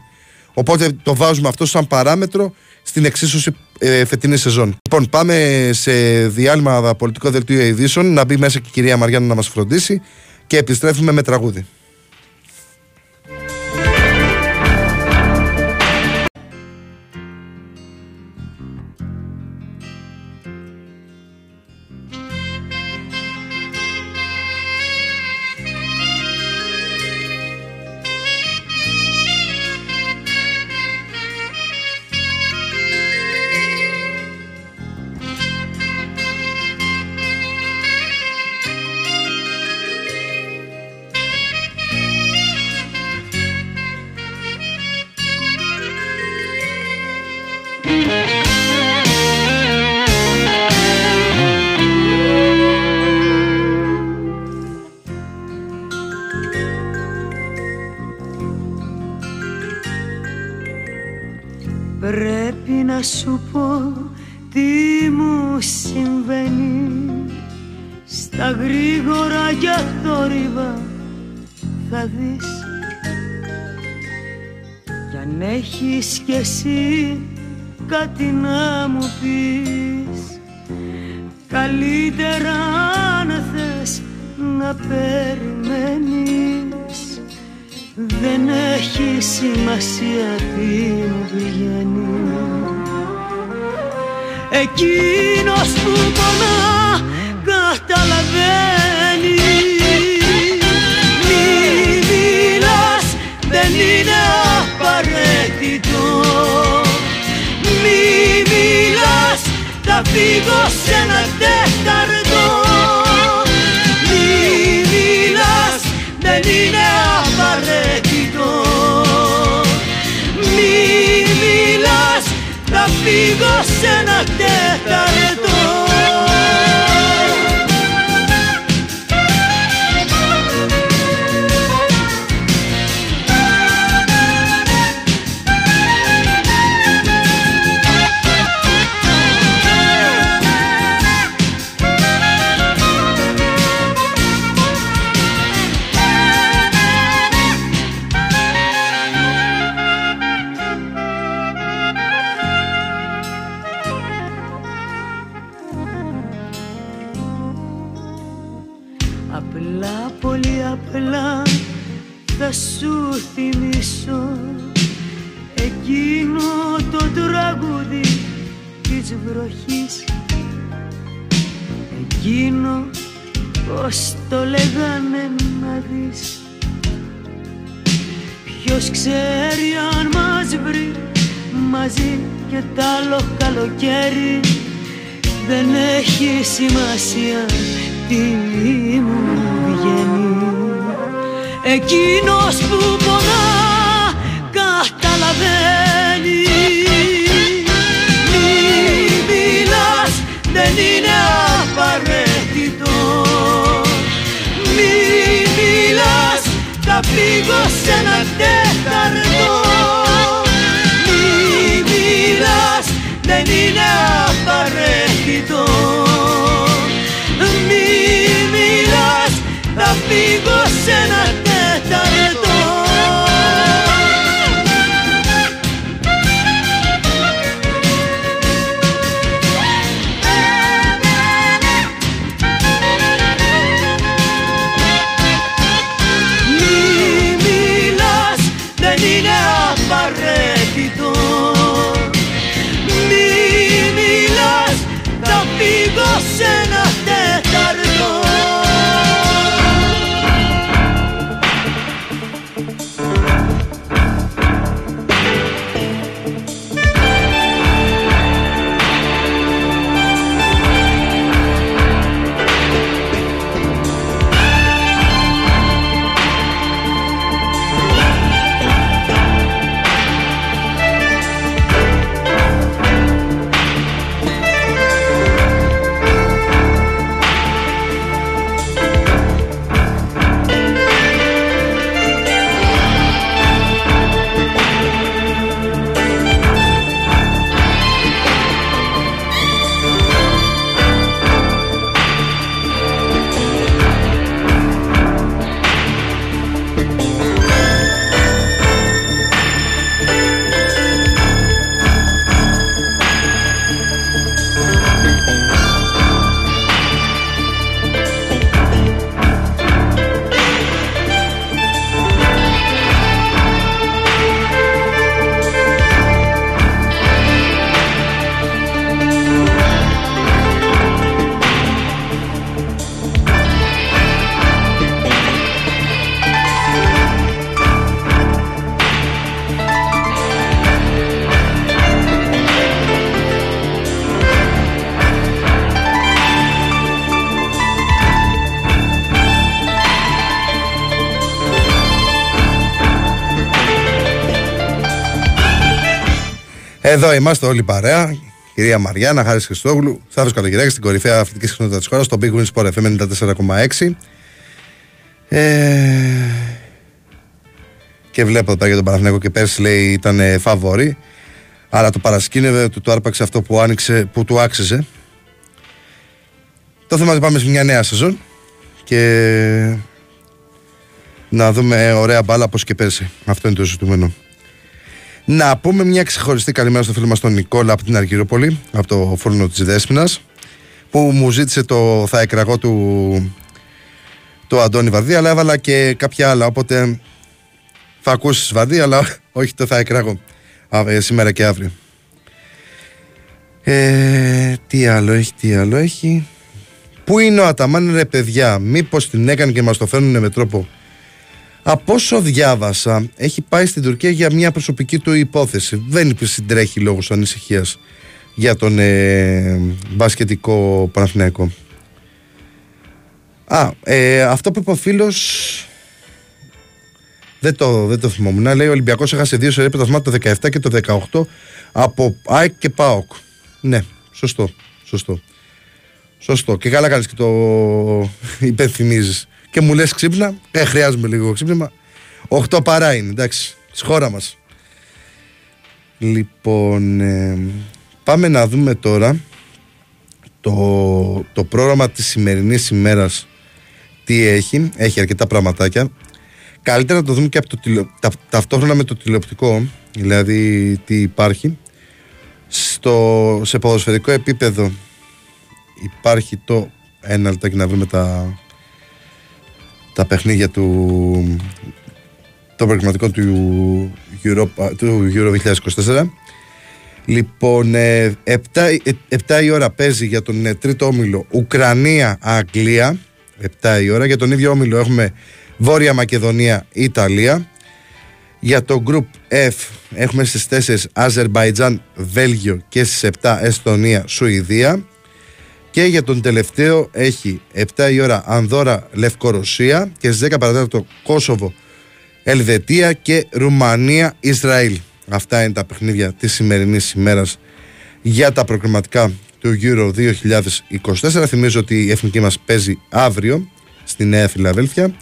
Οπότε το βάζουμε αυτό σαν παράμετρο στην εξίσωση ε, φετινή σεζόν. Λοιπόν, πάμε σε διάλειμμα πολιτικό δελτίο ειδήσεων να μπει μέσα και η κυρία Μαριάννα να μας φροντίσει και επιστρέφουμε με τραγούδι. κάτι να μου πεις. Καλύτερα να θες να περιμένεις. Δεν έχει σημασία τι μου βγαίνει Εκείνος που πονά καταλαβαίνει φύγω σε ένα τέταρτο. Μη μιλάς, δεν είναι απαραίτητο. Μη μιλάς, θα φύγω σε ένα τέταρτο. Εδώ είμαστε όλοι παρέα. Κυρία Μαριάννα, Χάρης Χριστόγλου, Θάβο Καλογεράκης στην κορυφαία αθλητική συχνότητα της χώρας, στο Big Win Sport FM 94,6. Ε... Και βλέπω εδώ για τον Παναθηναϊκό και πέρσι λέει ήταν φαβορή. Αλλά το παρασκήνευε, του το άρπαξε αυτό που, άνοιξε, που του άξιζε. Το θέμα είναι ότι πάμε σε μια νέα σεζόν και να δούμε ωραία μπάλα όπως και πέρσι. Αυτό είναι το ζητούμενο. Να πούμε μια ξεχωριστή καλημέρα στο φίλο μας τον Νικόλα από την Αργυρόπολη, από το φούρνο της Δέσποινας, που μου ζήτησε το θα εκραγώ του, του Αντώνη Βαρδί, αλλά έβαλα και κάποια άλλα, οπότε θα ακούσεις Βαρδί, αλλά [laughs] όχι το θα εκραγώ ε, σήμερα και αύριο. Ε, τι άλλο έχει, τι άλλο έχει. Πού είναι ο Αταμάν ρε παιδιά, μήπως την έκανε και μας το φέρνουν με τρόπο από όσο διάβασα, έχει πάει στην Τουρκία για μια προσωπική του υπόθεση. Δεν συντρέχει λόγω ανησυχίας για τον ε, μπασκετικό Παναθηναϊκό. Α, ε, αυτό που είπε ο φίλος. Δεν το, δεν το θυμόμουν. Λέει ο Ολυμπιακός έχασε δύο σερέ το 17 και το 18 από ΑΕΚ και ΠΑΟΚ. Ναι, σωστό. Σωστό. Σωστό. Και καλά κάνεις και το υπενθυμίζεις και μου λες ξύπνα, ε, χρειάζομαι λίγο ξύπνημα. 8 παρά είναι, εντάξει, στη χώρας μας. Λοιπόν, ε, πάμε να δούμε τώρα το, το πρόγραμμα της σημερινής ημέρας τι έχει, έχει αρκετά πραγματάκια. Καλύτερα να το δούμε και από το τα, ταυτόχρονα με το τηλεοπτικό, δηλαδή τι υπάρχει. Στο, σε ποδοσφαιρικό επίπεδο υπάρχει το ένα λεπτάκι να βρούμε τα, τα παιχνίδια του το προγραμματικό του Euro, του Euro 2024 Λοιπόν, 7, ε, 7 η ώρα παίζει για τον ε, τρίτο όμιλο Ουκρανία-Αγγλία 7 η ώρα. Για τον ίδιο όμιλο έχουμε Βόρεια Μακεδονία, Ιταλία. Για το Group F έχουμε στις 4 Αζερμπαϊτζάν, Βέλγιο και στις 7 Εστονία, Σουηδία. Και για τον τελευταίο έχει 7 η ώρα Ανδώρα Λευκορωσία και στις 10 παρατέταρτο Κόσοβο Ελβετία και Ρουμανία Ισραήλ. Αυτά είναι τα παιχνίδια της σημερινής ημέρας για τα προκριματικά του Euro 2024. Θυμίζω ότι η εθνική μας παίζει αύριο στη Νέα Φιλαδέλφια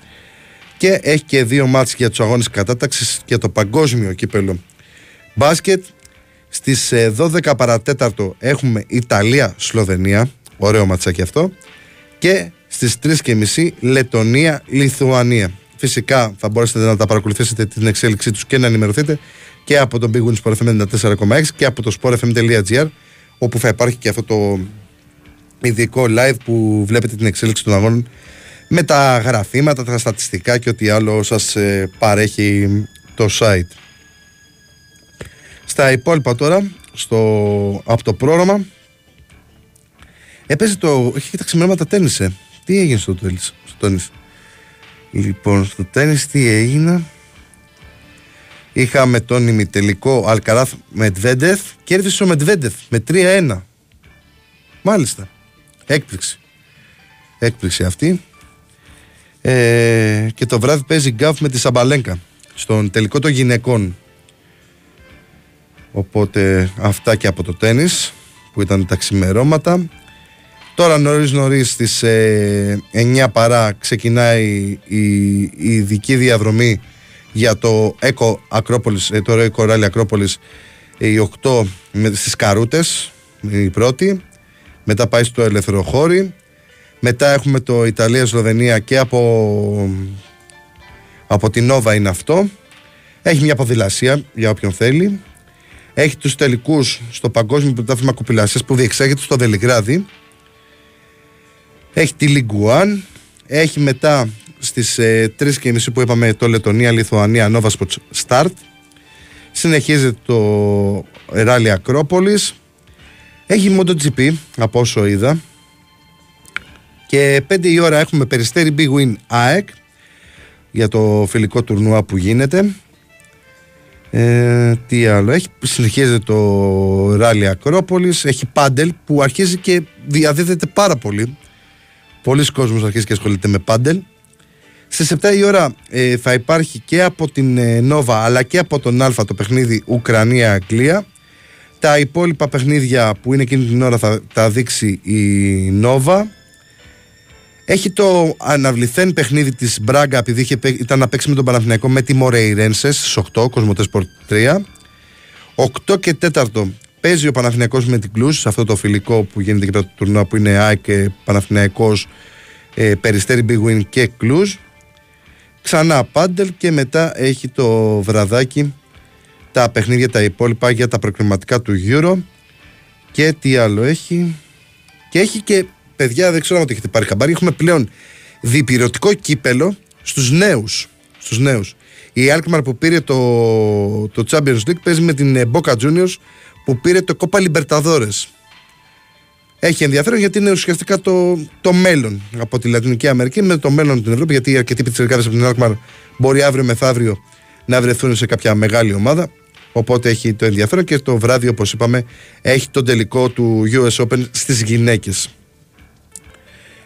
και έχει και δύο μάτς για τους αγώνες κατάταξης για το παγκόσμιο κύπελο μπάσκετ. Στις 12 ε, παρατέταρτο έχουμε Ιταλία-Σλοβενία Ωραίο ματσάκι αυτό. Και στις 3.30 Λετωνία-Λιθουανία. Φυσικά θα μπορέσετε να τα παρακολουθήσετε την εξέλιξή τους και να ενημερωθείτε και από τον Big Win Sport FM 94,6 και από το sportfm.gr όπου θα υπάρχει και αυτό το ειδικό live που βλέπετε την εξέλιξη των αγώνων με τα γραφήματα, τα στατιστικά και ό,τι άλλο σας ε, παρέχει το site. Στα υπόλοιπα τώρα, στο, από το πρόγραμμα Έπαιζε το. Είχε και τα ξημερώματα τένισε. Τι έγινε στο, τέλος, στο τένις; Λοιπόν, στο τένις τι έγινε; Είχαμε τον ημιτελικό Αλκαράθ Μετβέντεφ. Κέρδισε ο Μετβέντεφ με 3-1. Μάλιστα. Έκπληξη. Έκπληξη αυτή. Ε, και το βράδυ παίζει γκάφ με τη Σαμπαλέγκα στον τελικό των γυναικών. Οπότε αυτά και από το τένις που ήταν τα ξημερώματα. Τώρα νωρί νωρί στι 9 παρά ξεκινάει η, η ειδική διαδρομή για το Eco Ακρόπολης, ε, το Eco Rally Ακρόπολης οι 8 στις Καρούτες η πρώτη. Μετά πάει στο Ελευθεροχώρι μετά έχουμε το Ιταλία-Σλοβενία και από από την Νόβα είναι αυτό. Έχει μια ποδηλασία για όποιον θέλει. Έχει τους τελικούς στο Παγκόσμιο Πρωτάθλημα Κοπηλασίας που διεξάγεται στο Δελιγράδι έχει τη Λιγκουάν, έχει μετά στις ε, 3.30 που είπαμε το Λετωνία, Λιθουανία, Nova Sports Start. Συνεχίζεται το Ράλι Ακρόπολης. Έχει MotoGP από όσο είδα. Και 5 η ώρα έχουμε περιστέρι Big Win ΑΕΚ για το φιλικό τουρνουά που γίνεται. Ε, τι άλλο έχει, συνεχίζεται το Ράλι Ακρόπολης, έχει πάντελ που αρχίζει και διαδίδεται πάρα πολύ Πολλοί κόσμος αρχίζει και ασχολείται με πάντελ. Στις 7 η ώρα ε, θα υπάρχει και από την ε, Νόβα αλλά και από τον Α το παιχνίδι Ουκρανία-Αγγλία. Τα υπόλοιπα παιχνίδια που είναι εκείνη την ώρα θα τα δείξει η Νόβα. Έχει το αναβληθέν παιχνίδι της Μπράγκα επειδή είχε, ήταν να παίξει με τον Παναθηναϊκό με τη Μορέιρένσες στις 8, Κοσμοτές 3. 8 και 4 παίζει ο Παναθηναϊκός με την Κλούς σε αυτό το φιλικό που γίνεται και το τουρνουά που είναι ΑΕΚ και Παναθηναϊκός ε, Περιστέρι Big Win και Κλούς. Ξανά πάντελ και μετά έχει το βραδάκι τα παιχνίδια τα υπόλοιπα για τα προκριματικά του Euro. Και τι άλλο έχει; Και έχει και παιδιά δεν ξέρω αν το έχετε πάρει χαμπάρι έχουμε πλέον διπυρωτικό κύπελο στους νέους. Στους νέους. Η Alkmaar που πήρε το, το Champions League παίζει με την ε, Boca Juniors που πήρε το Copa Libertadores έχει ενδιαφέρον γιατί είναι ουσιαστικά το, το μέλλον από τη Λατινική Αμερική με το μέλλον στην Ευρώπη γιατί αρκετοί πιτσιρικάδες από την Alkmaar μπορεί αύριο μεθαύριο να βρεθούν σε κάποια μεγάλη ομάδα Οπότε έχει το ενδιαφέρον και το βράδυ, όπως είπαμε, έχει τον τελικό του US Open στις γυναίκες.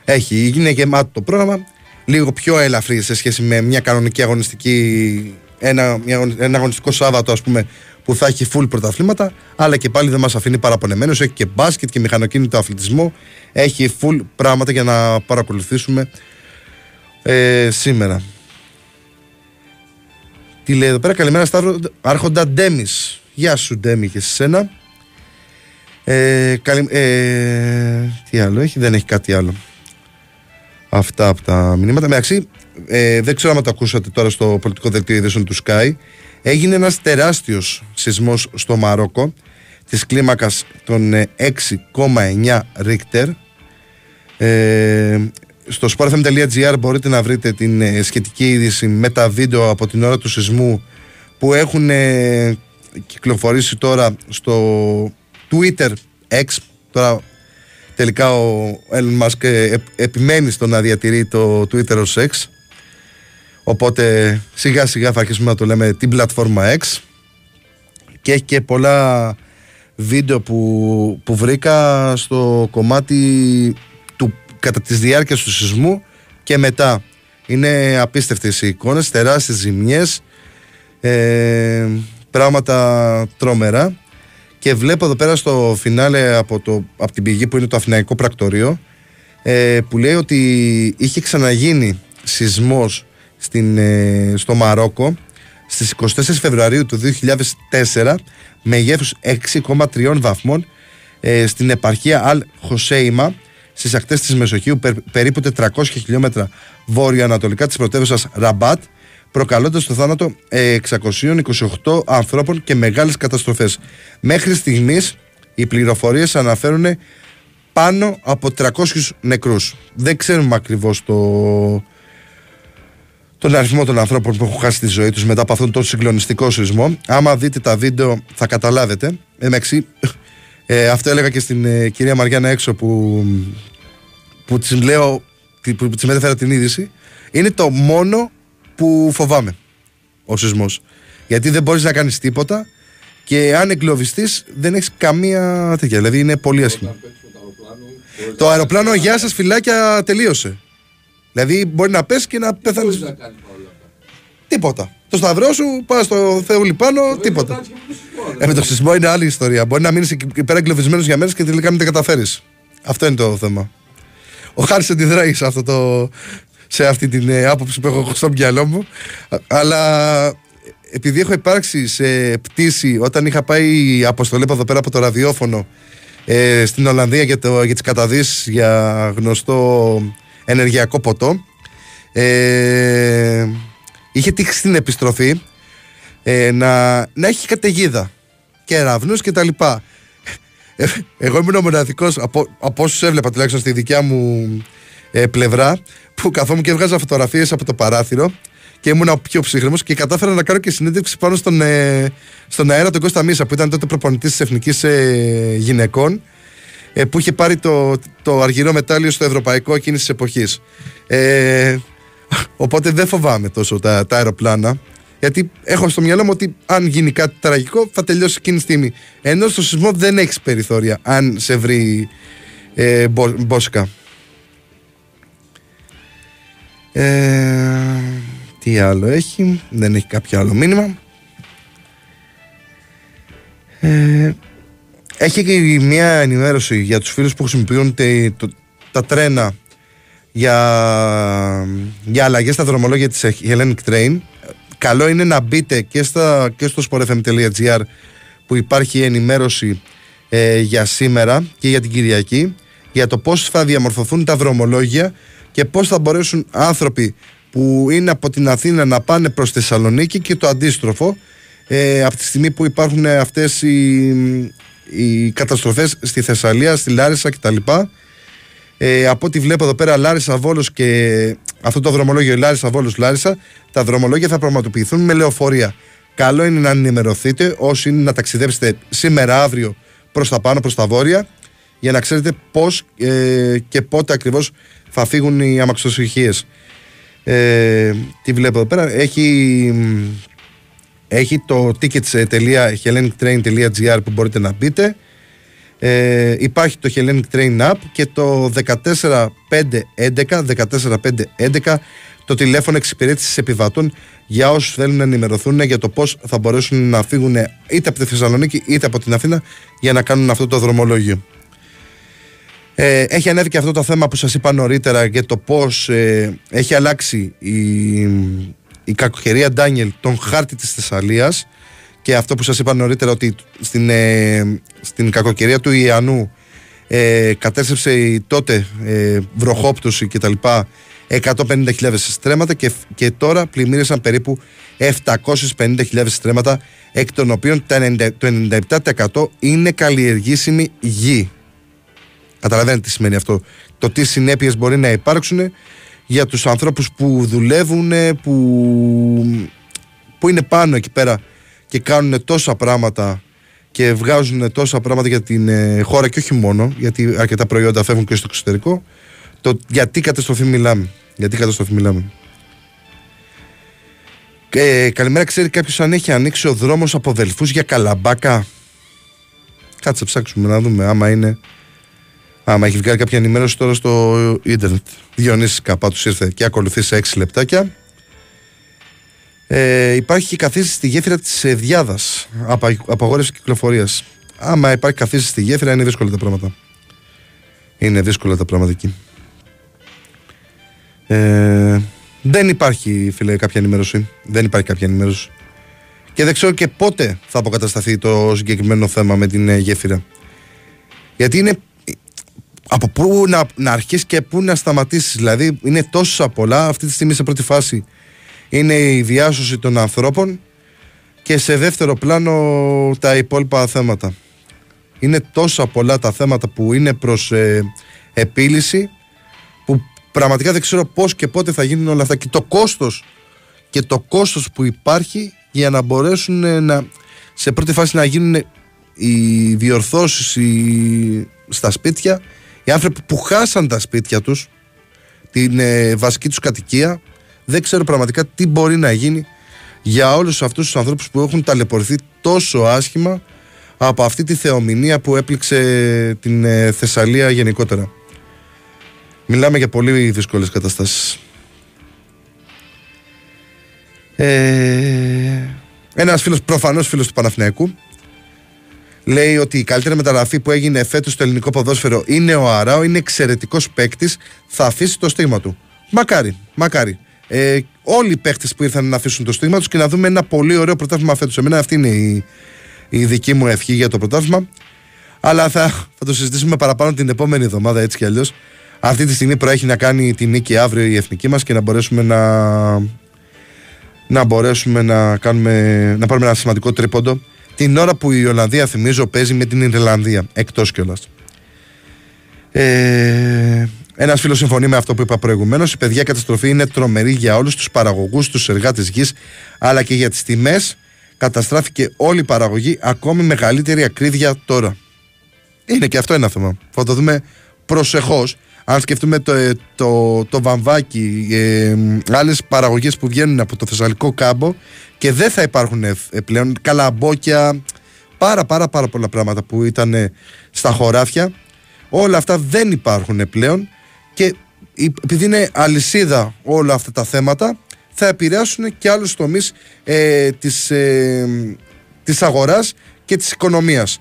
Έχει, είναι γεμάτο το πρόγραμμα. Λίγο πιο ελαφρύ σε σχέση με μια κανονική αγωνιστική. Ένα, ένα αγωνιστικό Σάββατο, ας πούμε, που θα έχει full πρωταθλήματα. Αλλά και πάλι δεν μας αφήνει παραπονεμένους. Έχει και μπάσκετ και μηχανοκίνητο αθλητισμό. Έχει full πράγματα για να παρακολουθήσουμε ε, σήμερα. Τι λέει εδώ πέρα, καλημέρα Σταύρο, άρχοντα Ντέμις. Γεια σου Ντέμι και σε σένα. Ε, καλη, ε, τι άλλο έχει, δεν έχει κάτι άλλο. Αυτά από τα μηνύματα. Μεταξύ, ε, δεν ξέρω αν το ακούσατε τώρα στο πολιτικό δελτίο ειδήσεων του Sky. Έγινε ένας τεράστιος σεισμός στο Μαρόκο της κλίμακας των 6,9 Ρίχτερ. Ε, στο sportfm.gr μπορείτε να βρείτε την ε, σχετική είδηση με τα βίντεο από την ώρα του σεισμού που έχουν ε, κυκλοφορήσει τώρα στο Twitter X τώρα τελικά ο Elon Musk ε, επιμένει στο να διατηρεί το Twitter ως X οπότε σιγά σιγά θα αρχίσουμε να το λέμε την πλατφόρμα X και έχει και πολλά βίντεο που, που βρήκα στο κομμάτι κατά τις διάρκειες του σεισμού και μετά. Είναι απίστευτες οι εικόνες, τεράστιες ζημιές, ε, πράγματα τρόμερα. Και βλέπω εδώ πέρα στο φινάλε από, το, από την πηγή που είναι το Αθηναϊκό Πρακτορείο ε, που λέει ότι είχε ξαναγίνει σεισμός στην, ε, στο Μαρόκο στις 24 Φεβρουαρίου του 2004 μεγέθους 6,3 βαθμών ε, στην επαρχία Αλ Χωσέιμα στις ακτές της Μεσογείου, περίπου 400 χιλιόμετρα βόρεια-ανατολικά της πρωτεύουσας Ραμπάτ, προκαλώντας το θάνατο 628 ανθρώπων και μεγάλες καταστροφές. Μέχρι στιγμής οι πληροφορίες αναφέρουν πάνω από 300 νεκρούς. Δεν ξέρουμε ακριβώς το, τον αριθμό των ανθρώπων που έχουν χάσει τη ζωή τους μετά από αυτόν τον συγκλονιστικό σεισμό. Άμα δείτε τα βίντεο, θα καταλάβετε. Εντάξει, ε, αυτό έλεγα και στην ε, κυρία Μαριάννα έξω που, που της λέω, που της μετέφερα την είδηση. Είναι το μόνο που φοβάμαι ο σεισμός. Γιατί δεν μπορείς να κάνεις τίποτα και αν εγκλωβιστείς δεν έχεις καμία τέτοια. Δηλαδή είναι πολύ άσχημο. Το αεροπλάνο, γεια σας, φυλάκια, τελείωσε. Δηλαδή μπορεί να πέσει και να πεθάνεις. Τίποτα. Το σταυρό σου, πας στο Θεούλη πάνω, τίποτα. Ε, με το σεισμό είναι άλλη ιστορία. Μπορεί να μείνεις εκεί πέρα εγκλωβισμένο για μέρες και τελικά μην τα καταφέρεις. Αυτό είναι το θέμα. Ο Χάρης αντιδράει σε, αυτό το, σε αυτή την ε, άποψη που έχω στο μυαλό μου. Αλλά επειδή έχω υπάρξει σε πτήση όταν είχα πάει αποστολή από εδώ πέρα από το ραδιόφωνο ε, στην Ολλανδία για, το, για τις καταδύσεις για γνωστό ενεργειακό ποτό ε, είχε τύχει στην επιστροφή ε, να, να έχει καταιγίδα και εραβνούς και τα λοιπά. Ε, εγώ ήμουν ο μοναδικός από, από όσους έβλεπα τουλάχιστον στη δικιά μου ε, πλευρά που καθόμουν και έβγαζα φωτογραφίες από το παράθυρο και ήμουν ο πιο ψύχρεμος και κατάφερα να κάνω και συνέντευξη πάνω στον, ε, στον αέρα τον Κώστα Μίσα που ήταν τότε προπονητής της Εθνικής ε, Γυναικών ε, που είχε πάρει το, το αργυρό μετάλλιο στο ευρωπαϊκό εκείνης της εποχής. Ε, οπότε δεν φοβάμαι τόσο τα, τα αεροπλάνα. Γιατί έχω στο μυαλό μου ότι αν γίνει κάτι τραγικό θα τελειώσει εκείνη τη στιγμή. Ενώ στο σεισμό δεν έχεις περιθώρια αν σε βρει ε, μπόσκα. Ε, τι άλλο έχει, δεν έχει κάποιο άλλο μήνυμα. Ε, έχει και μια ενημέρωση για τους φίλους που χρησιμοποιούν τα τρένα για, για αλλαγές στα δρομολόγια της Hellenic Train. Καλό είναι να μπείτε και, στα, και στο sportfm.gr που υπάρχει ενημέρωση ε, για σήμερα και για την Κυριακή για το πώς θα διαμορφωθούν τα δρομολόγια και πώς θα μπορέσουν άνθρωποι που είναι από την Αθήνα να πάνε προς Θεσσαλονίκη και το αντίστροφο ε, από τη στιγμή που υπάρχουν αυτές οι, οι καταστροφές στη Θεσσαλία, στη Λάρισα κτλ. Ε, από ό,τι βλέπω εδώ πέρα Λάρισα Βόλος και αυτό το δρομολόγιο Λάρισα Βόλος Λάρισα τα δρομολόγια θα πραγματοποιηθούν με λεωφορεία. Καλό είναι να ενημερωθείτε όσοι είναι να ταξιδέψετε σήμερα αύριο προς τα πάνω, προς τα βόρεια για να ξέρετε πώς ε, και πότε ακριβώς θα φύγουν οι αμαξοσυχίες. Ε, τι βλέπω εδώ πέρα. Έχει, έχει το tickets.hellenictrain.gr που μπορείτε να μπείτε. Ε, υπάρχει το Hellenic Train App και το 14511 14511 το τηλέφωνο εξυπηρέτησης επιβατών για όσους θέλουν να ενημερωθούν για το πώς θα μπορέσουν να φύγουν είτε από τη Θεσσαλονίκη είτε από την Αθήνα για να κάνουν αυτό το δρομολόγιο. Ε, έχει ανέβει και αυτό το θέμα που σας είπα νωρίτερα για το πώς ε, έχει αλλάξει η, η κακοκαιρία Ντάνιελ τον χάρτη της Θεσσαλίας και αυτό που σας είπα νωρίτερα ότι στην, ε, στην κακοκαιρία του Ιαννού ε, κατέστρεψε η τότε ε, βροχόπτωση κτλ. 150.000 στρέμματα και, και τώρα πλημμύρισαν περίπου 750.000 στρέμματα εκ των οποίων το 97% είναι καλλιεργήσιμη γη. Καταλαβαίνετε τι σημαίνει αυτό. Το τι συνέπειες μπορεί να υπάρξουν για τους ανθρώπους που δουλεύουν, που, που είναι πάνω εκεί πέρα και κάνουν τόσα πράγματα και βγάζουν τόσα πράγματα για την ε, χώρα και όχι μόνο, γιατί αρκετά προϊόντα φεύγουν και στο εξωτερικό. Το γιατί καταστροφή μιλάμε. Γιατί καταστροφή μιλάμε. Ε, καλημέρα, ξέρει κάποιος αν έχει ανοίξει ο δρόμος από Δελφούς για καλαμπάκα; Κάτσε ψάξουμε να δούμε άμα είναι. Άμα έχει βγάλει κάποια ενημέρωση τώρα στο ίντερνετ. Διονύσης Καπάτους ήρθε και ακολουθεί σε 6 λεπτάκια. Ε, υπάρχει και καθίση στη γέφυρα της Διάδας. Απα, απαγόρευση κυκλοφορίας. Άμα υπάρχει καθίση στη γέφυρα είναι δύσκολα τα πράγματα. Είναι δύσκολα τα πράγματα εκεί. Ε, δεν υπάρχει φίλε κάποια ενημέρωση. Δεν υπάρχει κάποια ενημέρωση. Και δεν ξέρω και πότε θα αποκατασταθεί το συγκεκριμένο θέμα με την ε, γέφυρα. Γιατί είναι από πού να, να αρχίσεις και πού να σταματήσεις. Δηλαδή είναι τόσα πολλά. Αυτή τη στιγμή σε πρώτη φάση είναι η διάσωση των ανθρώπων και σε δεύτερο πλάνο τα υπόλοιπα θέματα. Είναι τόσα πολλά τα θέματα που είναι προς ε, επίλυση που πραγματικά δεν ξέρω πώς και πότε θα γίνουν όλα αυτά και το κόστος και το κόστος που υπάρχει για να μπορέσουν ε, να, σε πρώτη φάση να γίνουν οι διορθώσεις στα σπίτια οι άνθρωποι που χάσαν τα σπίτια τους, την ε, βασική τους κατοικία, δεν ξέρω πραγματικά τι μπορεί να γίνει για όλους αυτούς τους ανθρώπους που έχουν ταλαιπωρηθεί τόσο άσχημα από αυτή τη θεομηνία που έπληξε την ε, Θεσσαλία γενικότερα. Μιλάμε για πολύ δύσκολες καταστάσεις. Ε, ένας φίλος, προφανώς φίλος του Παναθηναϊκού, λέει ότι η καλύτερη μεταγραφή που έγινε φέτος στο ελληνικό ποδόσφαιρο είναι ο Αράο, είναι εξαιρετικός παίκτης, θα αφήσει το στίγμα του. Μακάρι, μακάρι. Ε, όλοι οι παίκτες που ήρθαν να αφήσουν το στίγμα τους και να δούμε ένα πολύ ωραίο πρωτάθλημα φέτος. Εμένα αυτή είναι η, η δική μου ευχή για το πρωτάθλημα. Αλλά θα, θα το συζητήσουμε παραπάνω την επόμενη εβδομάδα έτσι κι αλλιώς. Αυτή τη στιγμή προέχει να κάνει τη νίκη αύριο η εθνική μας και να μπορέσουμε να, να μπορέσουμε να, κάνουμε, να πάρουμε ένα σημαντικό τρίποντο την ώρα που η Ολλανδία, θυμίζω, παίζει με την Ιρλανδία. Εκτός κιόλας. Ε, Ένας φίλος συμφωνεί με αυτό που είπα προηγουμένως. Η παιδιά καταστροφή είναι τρομερή για όλους τους παραγωγούς, τους εργάτες γης, αλλά και για τις τιμές. Καταστράφηκε όλη η παραγωγή, ακόμη μεγαλύτερη ακρίβεια τώρα. Είναι και αυτό ένα θέμα. Θα το δούμε προσεχώς. Αν σκεφτούμε το, ε, το, το βαμβάκι, ε, άλλες παραγωγές που βγαίνουν από το Θεσσαλικό κάμπο και δεν θα υπάρχουν ε, πλέον καλαμπόκια, πάρα πάρα πάρα πολλά πράγματα που ήταν στα χωράφια. Όλα αυτά δεν υπάρχουν πλέον και επειδή είναι αλυσίδα όλα αυτά τα θέματα θα επηρεάσουν και άλλους τομείς ε, της, ε, της αγοράς και της οικονομίας.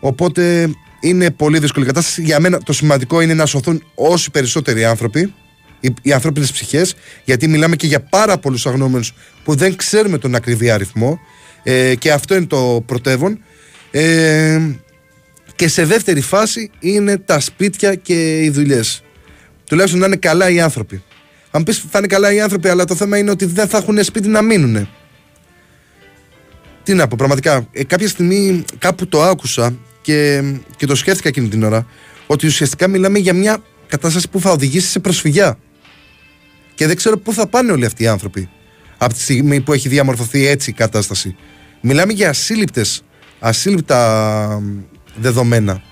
Οπότε είναι πολύ δύσκολη κατάσταση. Για μένα το σημαντικό είναι να σωθούν όσοι περισσότεροι άνθρωποι, οι, οι ανθρώπινες ψυχές, γιατί μιλάμε και για πάρα πολλούς αγνώμενου που δεν ξέρουμε τον ακριβή αριθμό. Ε, και αυτό είναι το πρωτεύον. Ε, και σε δεύτερη φάση είναι τα σπίτια και οι δουλειές. Τουλάχιστον να είναι καλά οι άνθρωποι. Αν μου πεις θα είναι καλά οι άνθρωποι, αλλά το θέμα είναι ότι δεν θα έχουν σπίτι να μείνουν. Τι να πω, πραγματικά. Ε, κάποια στιγμή κάπου το άκουσα και, και το σκέφτηκα εκείνη την ώρα ότι ουσιαστικά μιλάμε για μια κατάσταση που θα οδηγήσει σε προσφυγιά. Και δεν ξέρω πού θα πάνε όλοι αυτοί οι άνθρωποι από τη στιγμή που έχει διαμορφωθεί έτσι η κατάσταση. Μιλάμε για ασύλληπτες, ασύλληπτα δεδομένα.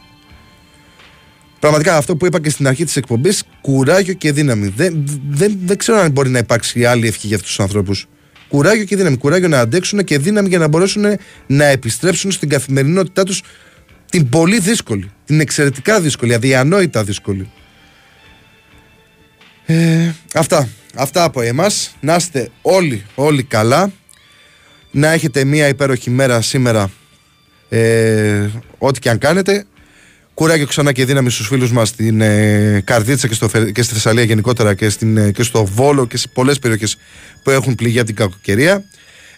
Πραγματικά αυτό που είπα και στην αρχή της εκπομπής, κουράγιο και δύναμη. Δεν, δεν, δεν ξέρω αν μπορεί να υπάρξει άλλη ευχή για αυτούς τους ανθρώπους. Κουράγιο και δύναμη. Κουράγιο να αντέξουν και δύναμη για να μπορέσουν να επιστρέψουν στην καθημερινότητά τους την πολύ δύσκολη. Την εξαιρετικά δύσκολη, αδιανόητα δύσκολη. Ε, αυτά. Αυτά από εμάς. Να είστε όλοι, όλοι καλά. Να έχετε μια υπέροχη μέρα σήμερα. Ε, ό,τι και αν κάνετε. Κουράγιο ξανά και δύναμη στους φίλους μας στην ε, Καρδίτσα και, στο, και στη Θεσσαλία γενικότερα και, στην, ε, και στο Βόλο και σε πολλές περιοχές που έχουν πληγεί από την κακοκαιρία.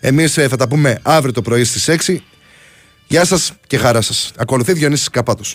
Εμείς ε, θα τα πούμε αύριο το πρωί στις 6. Γεια σας και χαρά σας. Ακολουθεί Διονύσης Καπάτος.